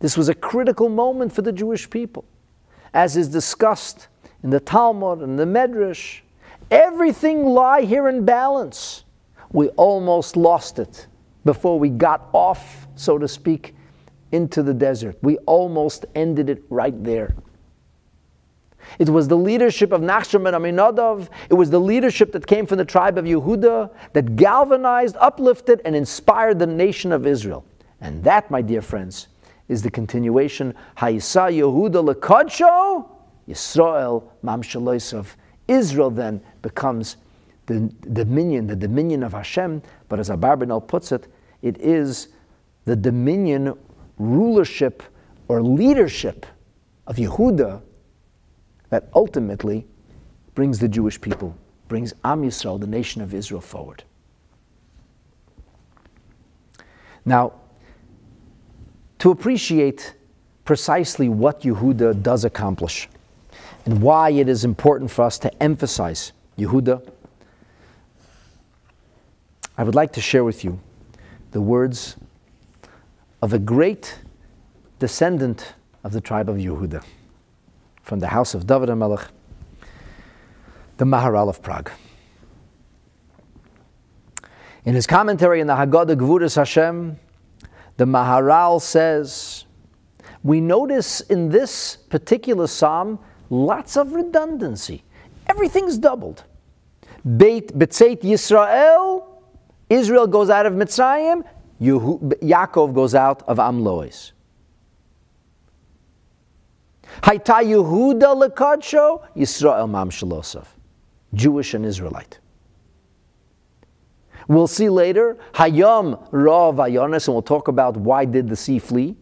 This was a critical moment for the Jewish people, as is discussed in the Talmud and the Medrash. Everything lie here in balance. We almost lost it before we got off, so to speak, into the desert. We almost ended it right there. It was the leadership of Nachshon and Aminadab. It was the leadership that came from the tribe of Yehuda that galvanized, uplifted, and inspired the nation of Israel. And that, my dear friends, is the continuation. Hayisa Yehuda lekadsho, Yisrael mamshaloisav. Israel then becomes the dominion, the dominion of Hashem. But as Abarbanel puts it, it is the dominion, rulership, or leadership of Yehuda that ultimately brings the Jewish people, brings Am Yisrael, the nation of Israel, forward. Now, to appreciate precisely what Yehuda does accomplish and why it is important for us to emphasize Yehuda, I would like to share with you the words of a great descendant of the tribe of Yehuda from the house of David HaMelech, the Maharal of Prague. In his commentary in the Haggadah Gvuras Hashem, the Maharal says, we notice in this particular psalm lots of redundancy. Everything's doubled. Beit Betzeit Yisrael, Israel goes out of Mitzrayim, Yaakov goes out of Amlois. Haita Yehuda lekadsho, Yisrael mam. Jewish and Israelite. We'll see later, Hayom Ra Vayonis, and we'll talk about why did the sea flee.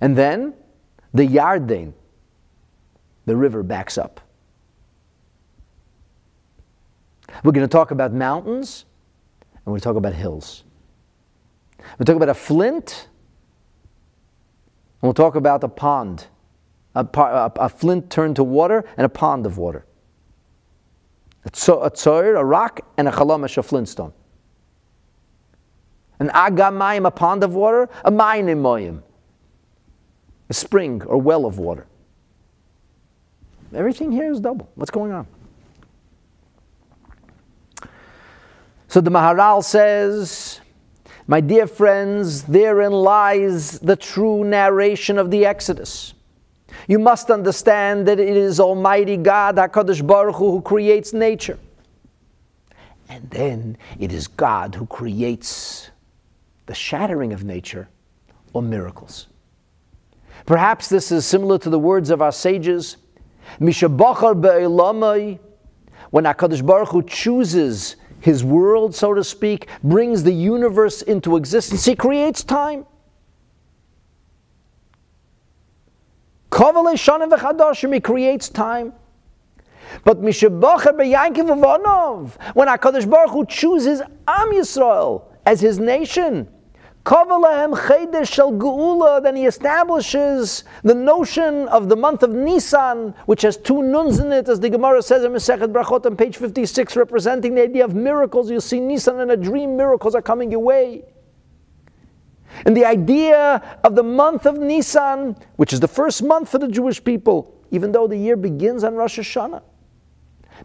And then the Yarden, the river backs up. We're going to talk about mountains, and we're going to talk about hills. We'll talk about a flint, and we'll talk about a pond, a, a, a flint turned to water, and a pond of water. A tzoir, a rock, and a chalamash, a flintstone. An agamayim, a pond of water, a moyim, a spring or well of water. Everything here is double. What's going on? So the Maharal says, My dear friends, therein lies the true narration of the Exodus. You must understand that it is Almighty God, HaKadosh Baruch Hu, who creates nature. And then it is God who creates the shattering of nature, or miracles. Perhaps this is similar to the words of our sages, Mishabachar be'elamai when HaKadosh Baruch Hu chooses his world, so to speak, brings the universe into existence, he creates time. He creates time. But Mishabacher be'yankiv when HaKadosh Baruch Hu chooses Am Yisrael as his nation, then he establishes the notion of the month of Nisan, which has two nuns in it, as the Gemara says in Masechet Brachot on page 56, representing the idea of miracles. You'll see Nisan in a dream, miracles are coming your way. And the idea of the month of Nisan, which is the first month for the Jewish people, even though the year begins on Rosh Hashanah,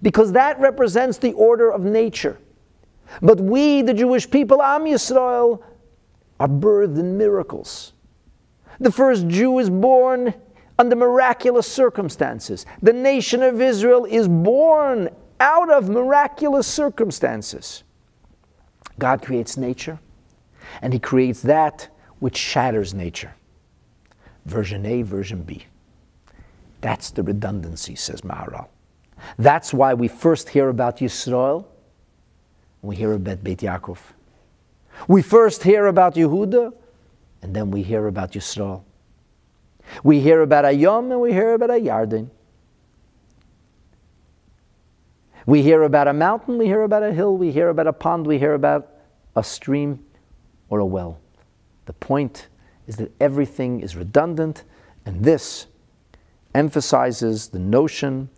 because that represents the order of nature. But we, the Jewish people, Am Yisrael, are birthed in miracles. The first Jew is born under miraculous circumstances. The nation of Israel is born out of miraculous circumstances. God creates nature, and He creates that which shatters nature. Version A, version B. That's the redundancy, says Maharal. That's why we first hear about Yisrael, we hear about Beit Yaakov. We first hear about Yehuda, and then we hear about Yisrael. We hear about Ayom and we hear about Ayardin. We hear about a mountain, we hear about a hill, we hear about a pond, we hear about a stream or a well. The point is that everything is redundant, and this emphasizes the notion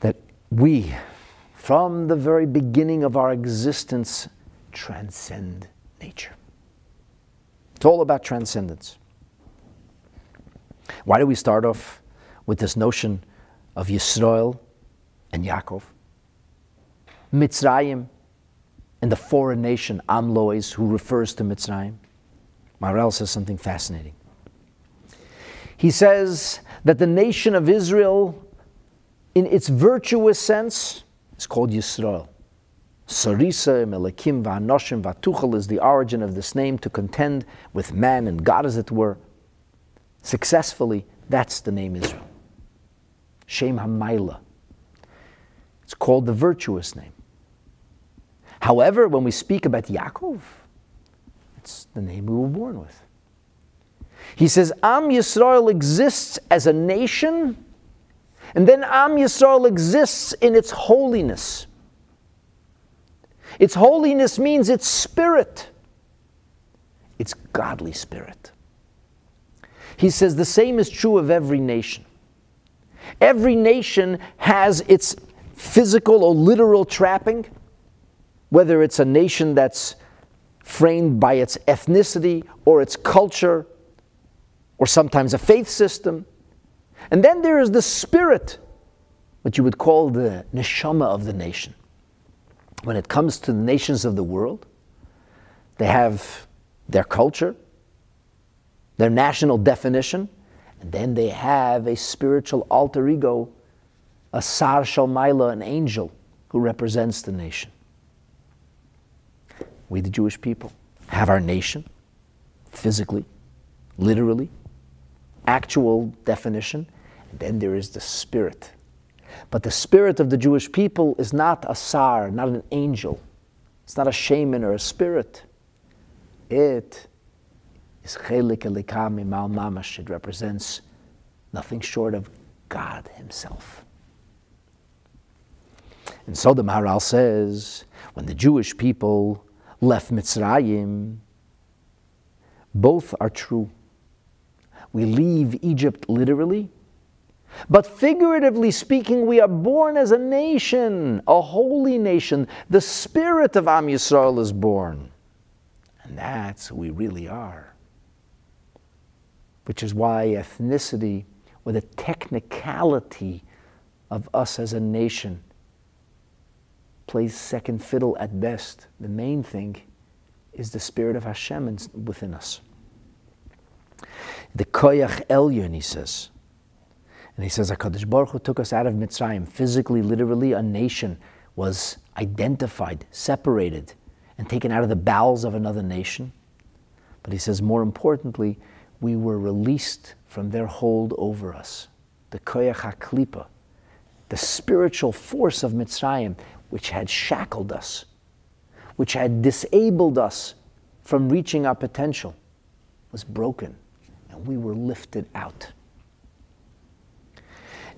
that we, from the very beginning of our existence, transcend nature. It's all about transcendence. Why do we start off with this notion of Yisrael and Yaakov? Mitzrayim and the foreign nation Amlois, who refers to Mitzrayim. Maharal says something fascinating. He says that the nation of Israel, in its virtuous sense, is called Yisrael. Sarisa, Melakim, Vanoshim, Vatuchel is the origin of this name to contend with man and God, as it were. Successfully, that's the name Israel. Shem Hamaila. It's called the virtuous name. However, when we speak about Yaakov, it's the name we were born with. He says Am Yisrael exists as a nation, and then Am Yisrael exists in its holiness. Its holiness means its spirit, its godly spirit. He says the same is true of every nation. Every nation has its physical or literal trapping, whether it's a nation that's framed by its ethnicity or its culture or sometimes a faith system. And then there is the spirit, what you would call the neshama of the nation when it comes to the nations of the world, they have their culture, their national definition, and then they have a spiritual alter ego, a Sar Shalmaila, an angel who represents the nation. We, the Jewish people, have our nation physically, literally, actual definition, and then there is the spirit but the spirit of the Jewish people is not a sar, not an angel. It's not a shaman or a spirit. It is chelik elikami mal mamash. It represents nothing short of God Himself. And so the Maharal says, when the Jewish people left Mitzrayim, both are true. We leave Egypt literally, but figuratively speaking, we are born as a nation, a holy nation. The spirit of Am Yisrael is born. And that's who we really are. Which is why ethnicity, or the technicality of us as a nation, plays second fiddle at best. The main thing is the spirit of Hashem within us. The Koyach Elyon, he says, and he says, HaKadosh Baruch Hu took us out of Mitzrayim. Physically, literally, a nation was identified, separated, and taken out of the bowels of another nation. But he says, more importantly, we were released from their hold over us. The Koyach HaKlipa, the spiritual force of Mitzrayim, which had shackled us, which had disabled us from reaching our potential, was broken, and we were lifted out.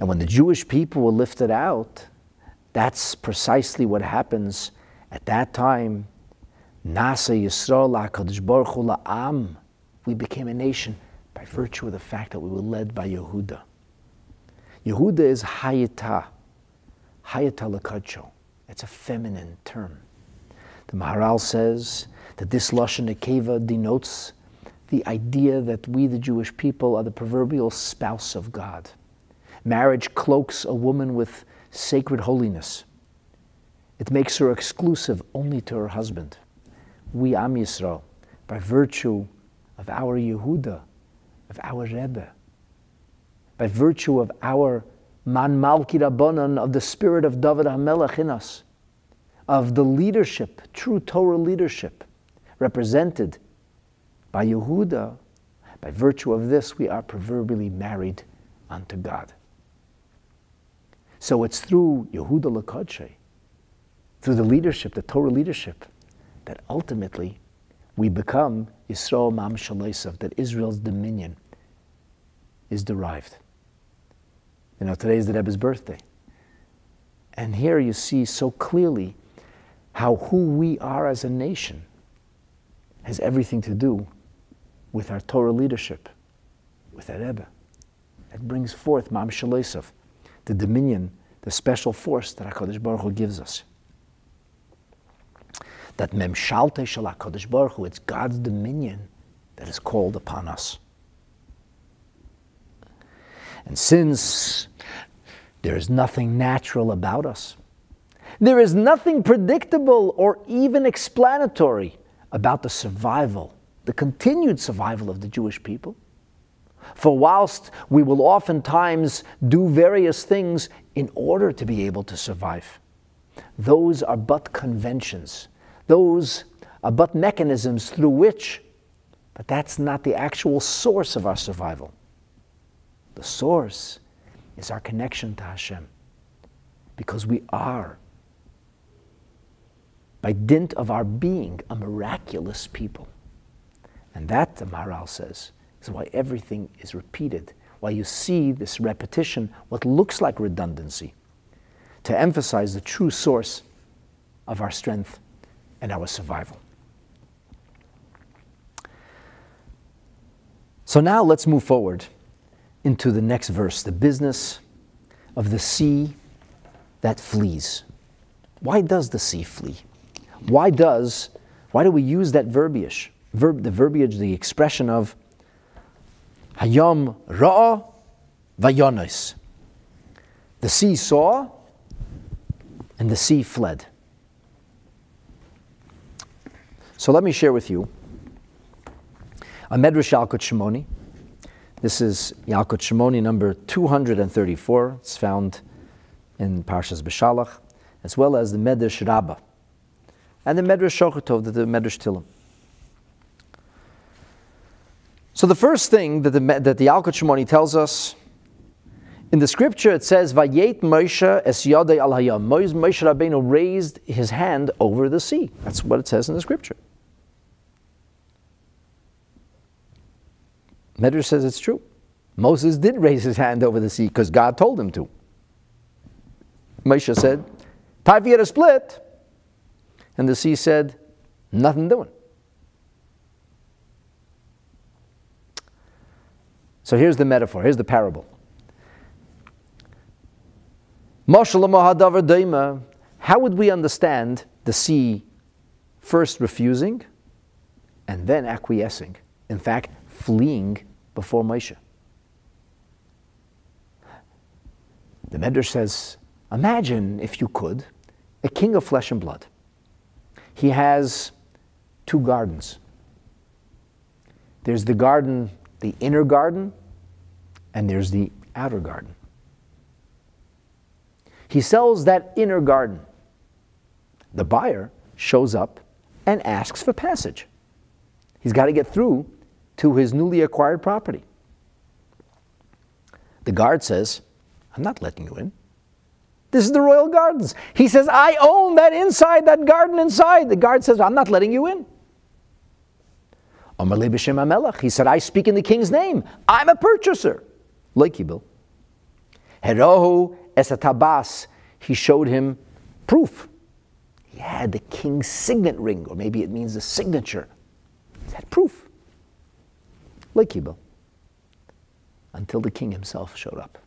And when the Jewish people were lifted out, that's precisely what happens at that time. Nasa Yisrael HaKadosh Baruch Hu La'am. We became a nation by virtue of the fact that we were led by Yehuda. Yehuda is Hayata, Hayata Lekadsho. It's a feminine term. The Maharal says that this Lashon Nekeva denotes the idea that we, the Jewish people, are the proverbial spouse of God. Marriage cloaks a woman with sacred holiness. It makes her exclusive only to her husband. We, Am Yisrael, by virtue of our Yehuda, of our Rebbe, by virtue of our Man Malki Rabbanon, of the spirit of David HaMelech in us, of the leadership, true Torah leadership, represented by Yehuda, by virtue of this, we are proverbially married unto God. So it's through Yehuda Lakodshe, through the leadership, the Torah leadership, that ultimately we become Yisrael Mam Shalesav, that Israel's dominion is derived. You know, today is the Rebbe's birthday. And here you see so clearly how who we are as a nation has everything to do with our Torah leadership, with the Rebbe. It brings forth Mam Shalesav, the dominion, the special force that HaKadosh Baruch Hu gives us that Memshalte Shel HaKadosh Baruch Hu, it's God's dominion that is called upon us. And since there is nothing natural about us, there is nothing predictable or even explanatory about the survival, the continued survival of the Jewish people. For whilst we will oftentimes do various things in order to be able to survive, those are but conventions those are but mechanisms through which, but that's not the actual source of our survival. The source is our connection to Hashem. Because we are, by dint of our being, a miraculous people. And that, the Maharal says, is why everything is repeated, why you see this repetition, what looks like redundancy, to emphasize the true source of our strength and our survival. So now let's move forward into the next verse the business of the sea that flees. Why does the sea flee? Why does, why do we use that verbiage? Verb, the verbiage, the expression of Hayam Ra'a Vayonis. The sea saw and the sea fled. So let me share with you a Medrash Yalkut Shimoni. This is Yalkut Shimoni number 234. It's found in Parshas Beshalach, as well as the Medrash Rabbah and the Medrash Shocher Tov, the Medrash Tillim. So the first thing that the, that the Yalkut Shimoni tells us in the scripture, it says, "Vayet Moshe es yadei al hayam." Moshe Rabbeinu raised his hand over the sea. That's what it says in the scripture. Medrash says it's true. Moses did raise his hand over the sea because God told him to. Moshe said, Time for you to split. And the sea said, Nothing doing. So here's the metaphor, here's the parable. How would we understand the sea first refusing and then acquiescing? In fact, fleeing before Moshe. The Medrash says, imagine, if you could, a king of flesh and blood. He has two gardens. There's the garden, the inner garden, and there's the outer garden. He sells that inner garden. The buyer shows up and asks for passage. He's got to get through to his newly acquired property. The guard says, I'm not letting you in. This is the royal gardens. He says, I own that inside, that garden inside. The guard says, I'm not letting you in. He said, I speak in the king's name. I'm a purchaser. Leikibil. Herohu esatabas. He showed him proof. He had the king's signet ring, or maybe it means the signature. He had proof. Leikibil. Until the king himself showed up.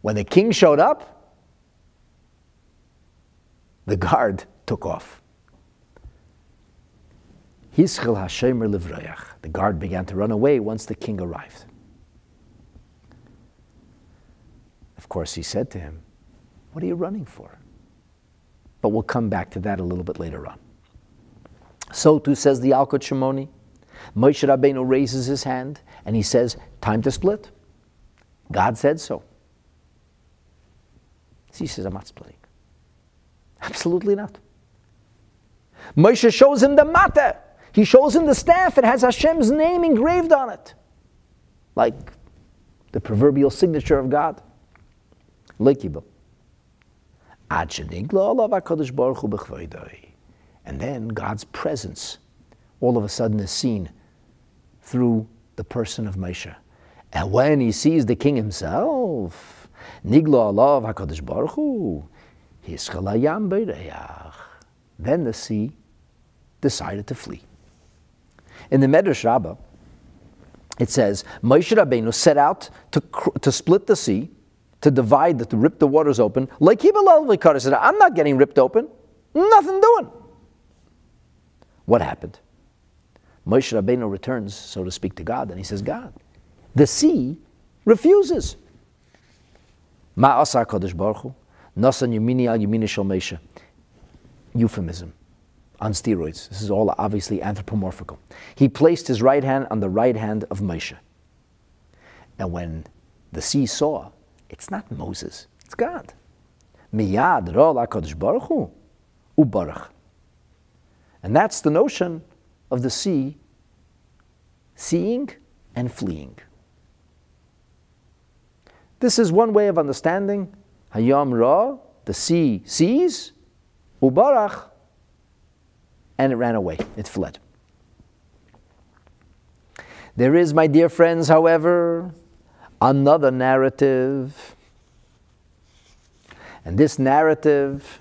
When the king showed up, the guard took off. Hishil hashamer livrayach the guard began to run away once the king arrived. Of course, he said to him, What are you running for? But we'll come back to that a little bit later on. So too says the Yalkut Shimoni. Moshe Rabbeinu raises his hand and he says, Time to split. God said so. So he says, I'm not splitting. Absolutely not. Moshe shows him the matter. He shows him the staff. It has Hashem's name engraved on it, like the proverbial signature of God. And then God's presence all of a sudden is seen through the person of Moshe. And when he sees the king himself, Nigla Allah HaKadosh Baruch Hu, then the sea decided to flee. In the Medrash Rabbah, it says, Moshe Rabbeinu set out to, to split the sea, to divide, to rip the waters open. Like Hibalal said, I'm not getting ripped open. Nothing doing. What happened? Moshe Rabbeinu returns, so to speak, to God, and he says, God, the sea refuses. Ma'asa Kodesh Baruch Hu, Nasan Yumini al Yumini Shal Euphemism on steroids. This is all obviously anthropomorphical. He placed his right hand on the right hand of Moshe. And when the sea saw, it's not Moses, it's God. Miyad Baruch Hu Ubarach. And that's the notion of the sea seeing and fleeing. This is one way of understanding Hayam Ra, the sea sees, Ubarach, and it ran away. It fled. There is, my dear friends, however, another narrative. And this narrative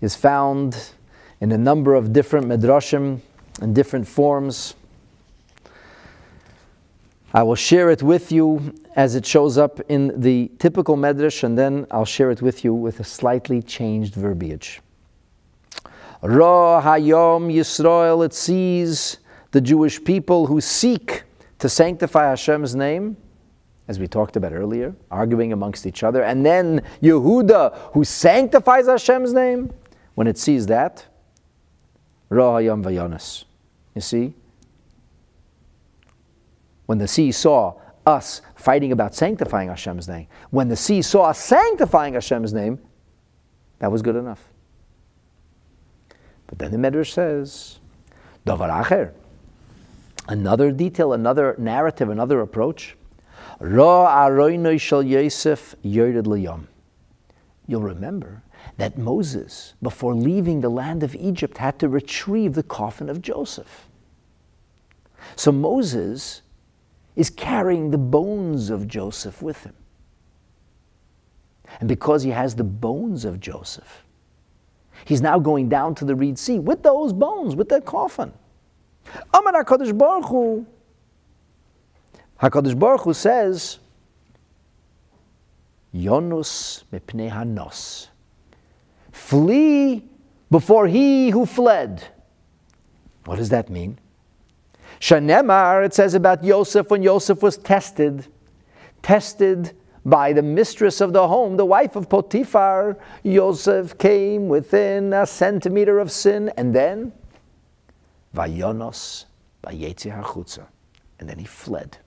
is found in a number of different midrashim in different forms. I will share it with you as it shows up in the typical medrash, and then I'll share it with you with a slightly changed verbiage. Ra Hayom Yisrael, it sees the Jewish people who seek to sanctify Hashem's name, as we talked about earlier, arguing amongst each other, and then Yehuda, who sanctifies Hashem's name, when it sees that, Ra Hayom Vayonis. You see, when the sea saw us fighting about sanctifying Hashem's name, when the sea saw us sanctifying Hashem's name, that was good enough. But then the Medrash says, Davar Acher, another detail, another narrative, another approach. Ra Yosef You'll remember that Moses, before leaving the land of Egypt, had to retrieve the coffin of Joseph. So Moses is carrying the bones of Joseph with him. And because he has the bones of Joseph, he's now going down to the Reed Sea with those bones, with that coffin. Amar HaKadosh Baruch Hu, HaKadosh Baruch Hu says, Yonus mipnei hanos. Flee before he who fled. What does that mean? Shanemar, it says about Yosef when Yosef was tested, tested by the mistress of the home, the wife of Potiphar. Yosef came within a centimeter of sin, and then Vayonos Hachutza, and then he fled,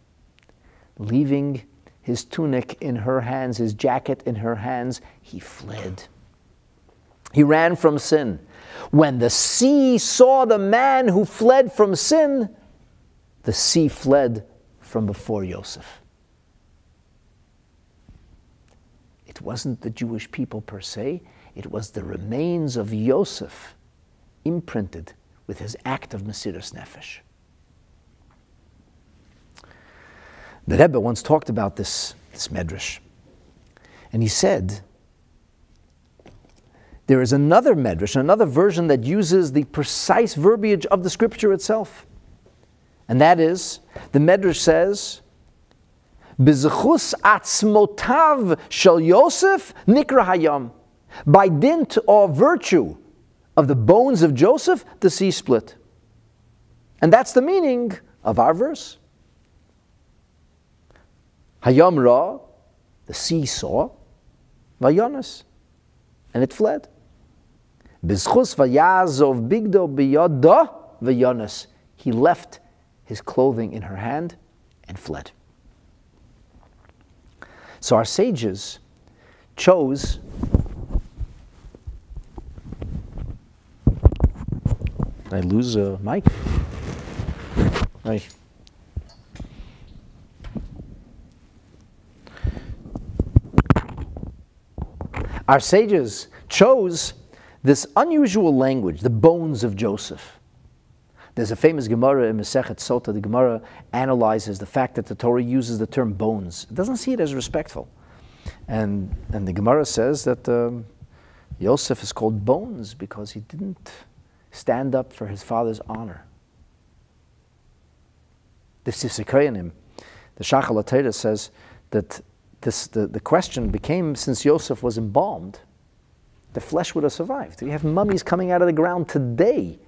leaving his tunic in her hands, his jacket in her hands. He fled. He ran from sin. When the sea saw the man who fled from sin, the sea fled from before Yosef. It wasn't the Jewish people per se, it was the remains of Yosef imprinted with his act of Mesiras Nefesh. The Rebbe once talked about this, this medrash, and he said, there is another medrash, another version that uses the precise verbiage of the scripture itself. And that is, the medrash says, B'zechus atzmotav shel Yosef nikra hayam. By dint or virtue of the bones of Joseph, the sea split. And that's the meaning of our verse. Hayam ra, the sea saw, vayonas, and it fled. Bizchus vayazov bigdo biyada vayonas. He left his clothing in her hand and fled. So our sages chose I lose a mic? Our sages chose this unusual language, the bones of Joseph. There's a famous Gemara in Masechet Sota. The Gemara analyzes the fact that the Torah uses the term bones. It doesn't see it as respectful. And, and the Gemara says that um, Yosef is called bones because he didn't stand up for his father's honor. The Sifsei Chachamim, the Shachal says that this, the, the question became since Yosef was embalmed, the flesh would have survived. We have mummies coming out of the ground today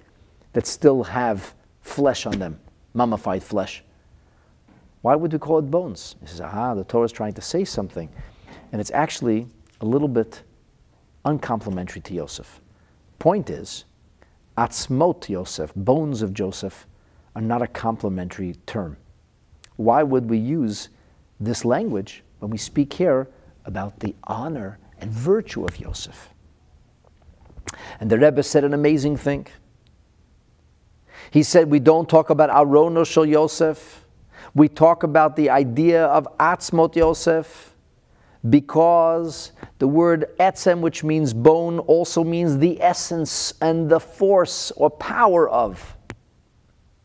that still have flesh on them, mummified flesh. Why would we call it bones? He says, aha, the Torah is trying to say something. And it's actually a little bit uncomplimentary to Joseph. Point is, atzmot Yosef, bones of Joseph, are not a complimentary term. Why would we use this language when we speak here about the honor and virtue of Yosef? And the Rebbe said an amazing thing. He said, We don't talk about Shel Yosef. We talk about the idea of Atzmot Yosef because the word etzem, which means bone, also means the essence and the force or power of.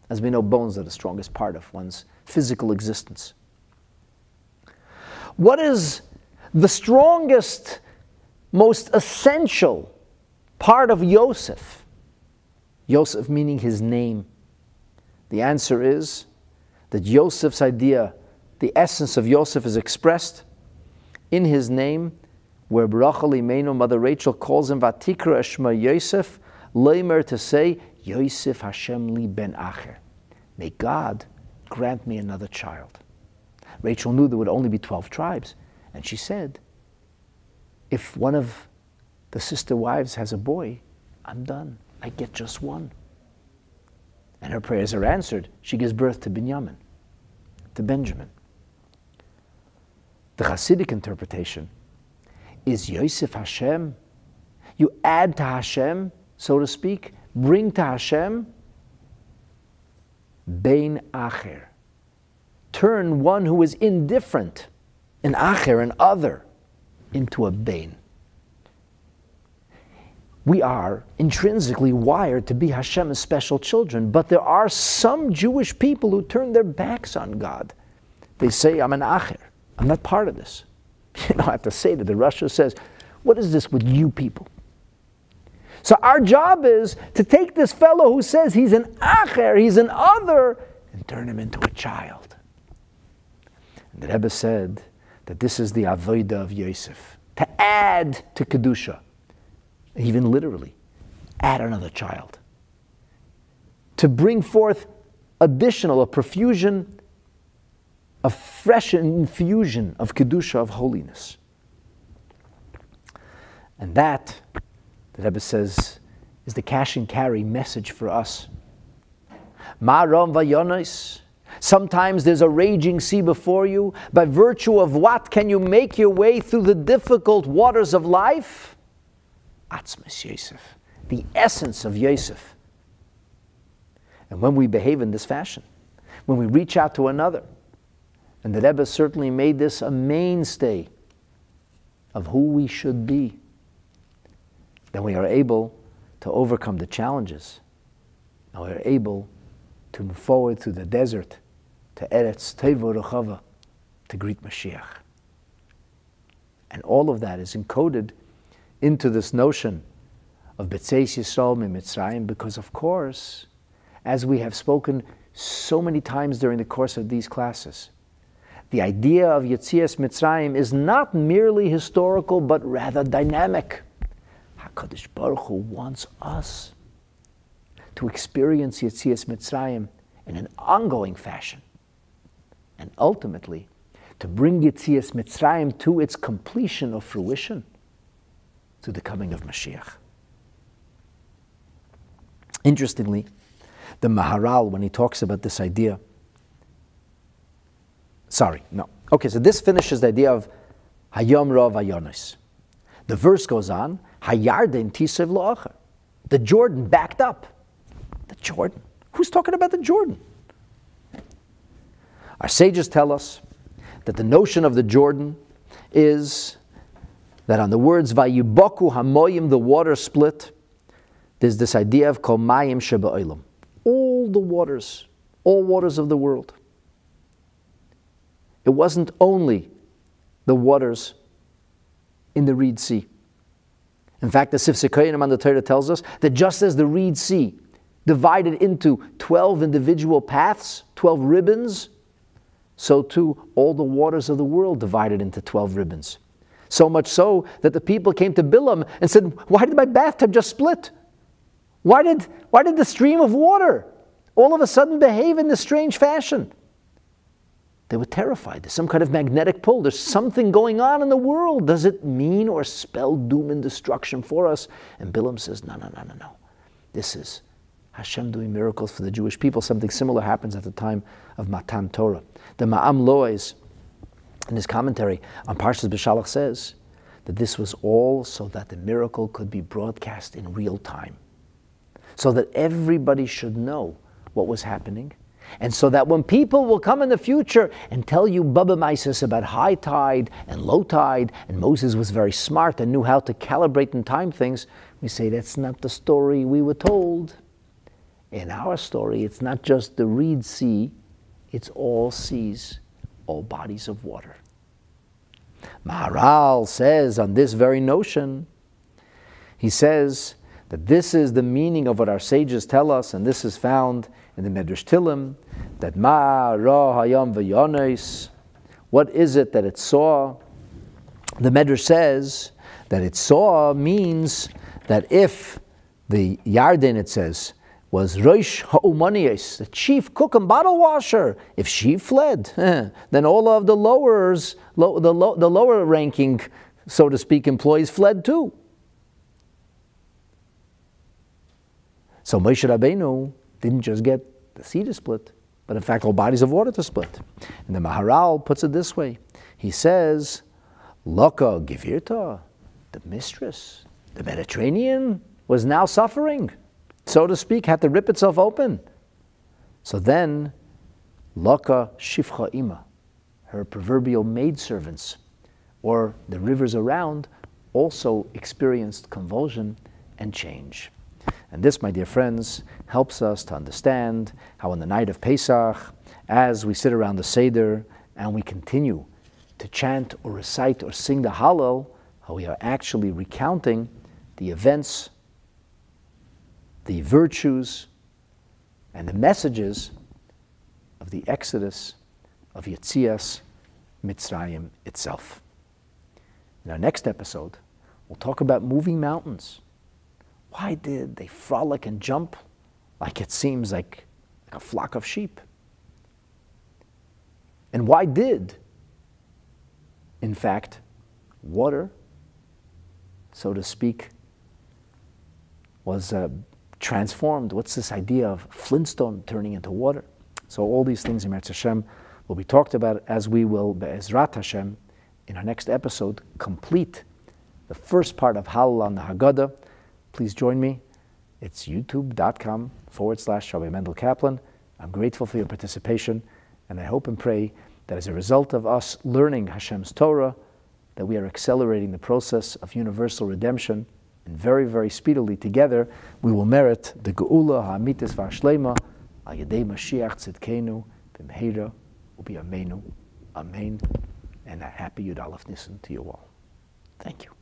As we know, bones are the strongest part of one's physical existence. What is the strongest, most essential part of Yosef? Yosef meaning his name? The answer is that Yosef's idea, the essence of Yosef is expressed in his name, where Rachel Imenu, Mother Rachel, calls him Vatikra Eshma Yosef, Leimer to say, Yosef Hashem li ben Acher. May God grant me another child. Rachel knew there would only be 12 tribes, and she said, If one of the sister wives has a boy, I'm done. I get just one. And her prayers are answered. She gives birth to Binyamin, to Benjamin. The Hasidic interpretation is Yosef Hashem. You add to Hashem, so to speak, bring to Hashem Bein Acher. Turn one who is indifferent, an Acher, an other, into a Bein we are intrinsically wired to be Hashem's special children, but there are some Jewish people who turn their backs on God. They say, I'm an Acher. I'm not part of this. You know, I have to say that the Russia says, what is this with you people? So our job is to take this fellow who says he's an Acher, he's an other, and turn him into a child. And the Rebbe said that this is the Avodah of Yosef, to add to Kedusha even literally, add another child. To bring forth additional, a profusion, a fresh infusion of Kedusha, of holiness. And that, the Rebbe says, is the cash and carry message for us. Maram vayonis. Sometimes there's a raging sea before you. By virtue of what can you make your way through the difficult waters of life? Atzmas Yosef, the essence of Yosef. And when we behave in this fashion, when we reach out to another, and the Rebbe certainly made this a mainstay of who we should be, then we are able to overcome the challenges. And we are able to move forward through the desert to Eretz Tevu to greet Mashiach. And all of that is encoded into this notion of Betzeis Yisrael Mitzrayim because, of course, as we have spoken so many times during the course of these classes, the idea of Yetzias Mitzrayim is not merely historical, but rather dynamic. HaKadosh Baruch Hu wants us to experience Yetzias Mitzrayim in an ongoing fashion. And ultimately, to bring Yetzias Mitzrayim to its completion of fruition to the coming of Mashiach. Interestingly, the Maharal, when he talks about this idea, sorry, no. Okay, so this finishes the idea of Hayom Rav Ayonis. The verse goes on, Hayarden Tisev Lo'acher. The Jordan backed up. The Jordan. Who's talking about the Jordan? Our sages tell us that the notion of the Jordan is that on the words Vayubaku Hamoyim, the water split, there's this idea of Komayim Sheba'olam. All the waters, all waters of the world. It wasn't only the waters in the Reed Sea. In fact, the Sifsei on the Torah tells us that just as the Reed Sea divided into 12 individual paths, 12 ribbons, so too all the waters of the world divided into 12 ribbons. So much so that the people came to Bilam and said, Why did my bathtub just split? Why did, why did the stream of water all of a sudden behave in this strange fashion? They were terrified. There's some kind of magnetic pull. There's something going on in the world. Does it mean or spell doom and destruction for us? And Bilam says, No, no, no, no, no. This is Hashem doing miracles for the Jewish people. Something similar happens at the time of Matan Torah. The Me'am Lo'ez, in his commentary on Parshas Beshalach, says that this was all so that the miracle could be broadcast in real time so that everybody should know what was happening. And so that when people will come in the future and tell you Baba Mises about high tide and low tide, and Moses was very smart and knew how to calibrate and time things, we say that's not the story we were told. In our story, it's not just the Reed Sea, it's all seas, all bodies of water. Maharal says on this very notion, he says, that this is the meaning of what our sages tell us, and this is found in the Medrash Tehillim, that Ma Ra Hayam V'Yonis, what is it that it saw? The Medrash says that it saw means that if the Yarden, it says, was Rosh Ha'umaniyas, the chief cook and bottle washer, if she fled, then all of the lowers, the, low, the lower ranking, so to speak, employees fled too. So Moshe Rabbeinu didn't just get the sea to split, but in fact all bodies of water to split. And the Maharal puts it this way. He says, Loka Givirta, the mistress, the Mediterranean, was now suffering, so to speak, had to rip itself open. So then, Loka Shifcha Ima, her proverbial maidservants, or the rivers around, also experienced convulsion and change. And this, my dear friends, helps us to understand how on the night of Pesach, as we sit around the Seder and we continue to chant or recite or sing the Hallel, how we are actually recounting the events, the virtues, and the messages of the Exodus of Yetzias Mitzrayim itself. In our next episode, we'll talk about moving mountains. Why did they frolic and jump like it seems like, like a flock of sheep? And why did, in fact, water, so to speak, was uh, transformed? What's this idea of flintstone turning into water? So all these things in Meretz Hashem will be talked about as we will, Be'ezrat Hashem, in our next episode, complete the first part of Hallel on the Haggadah please join me. It's youtube.com forward slash Rabbi Mendel Kaplan. I'm grateful for your participation, and I hope and pray that as a result of us learning Hashem's Torah, that we are accelerating the process of universal redemption, and very, very speedily together we will merit the Geula Ha'amitis V'Ashlema Al Mashiach Tzidkenu B'Mheira U'Bi'Amenu. Amen. And a happy Yud Nisan to you all. Thank you.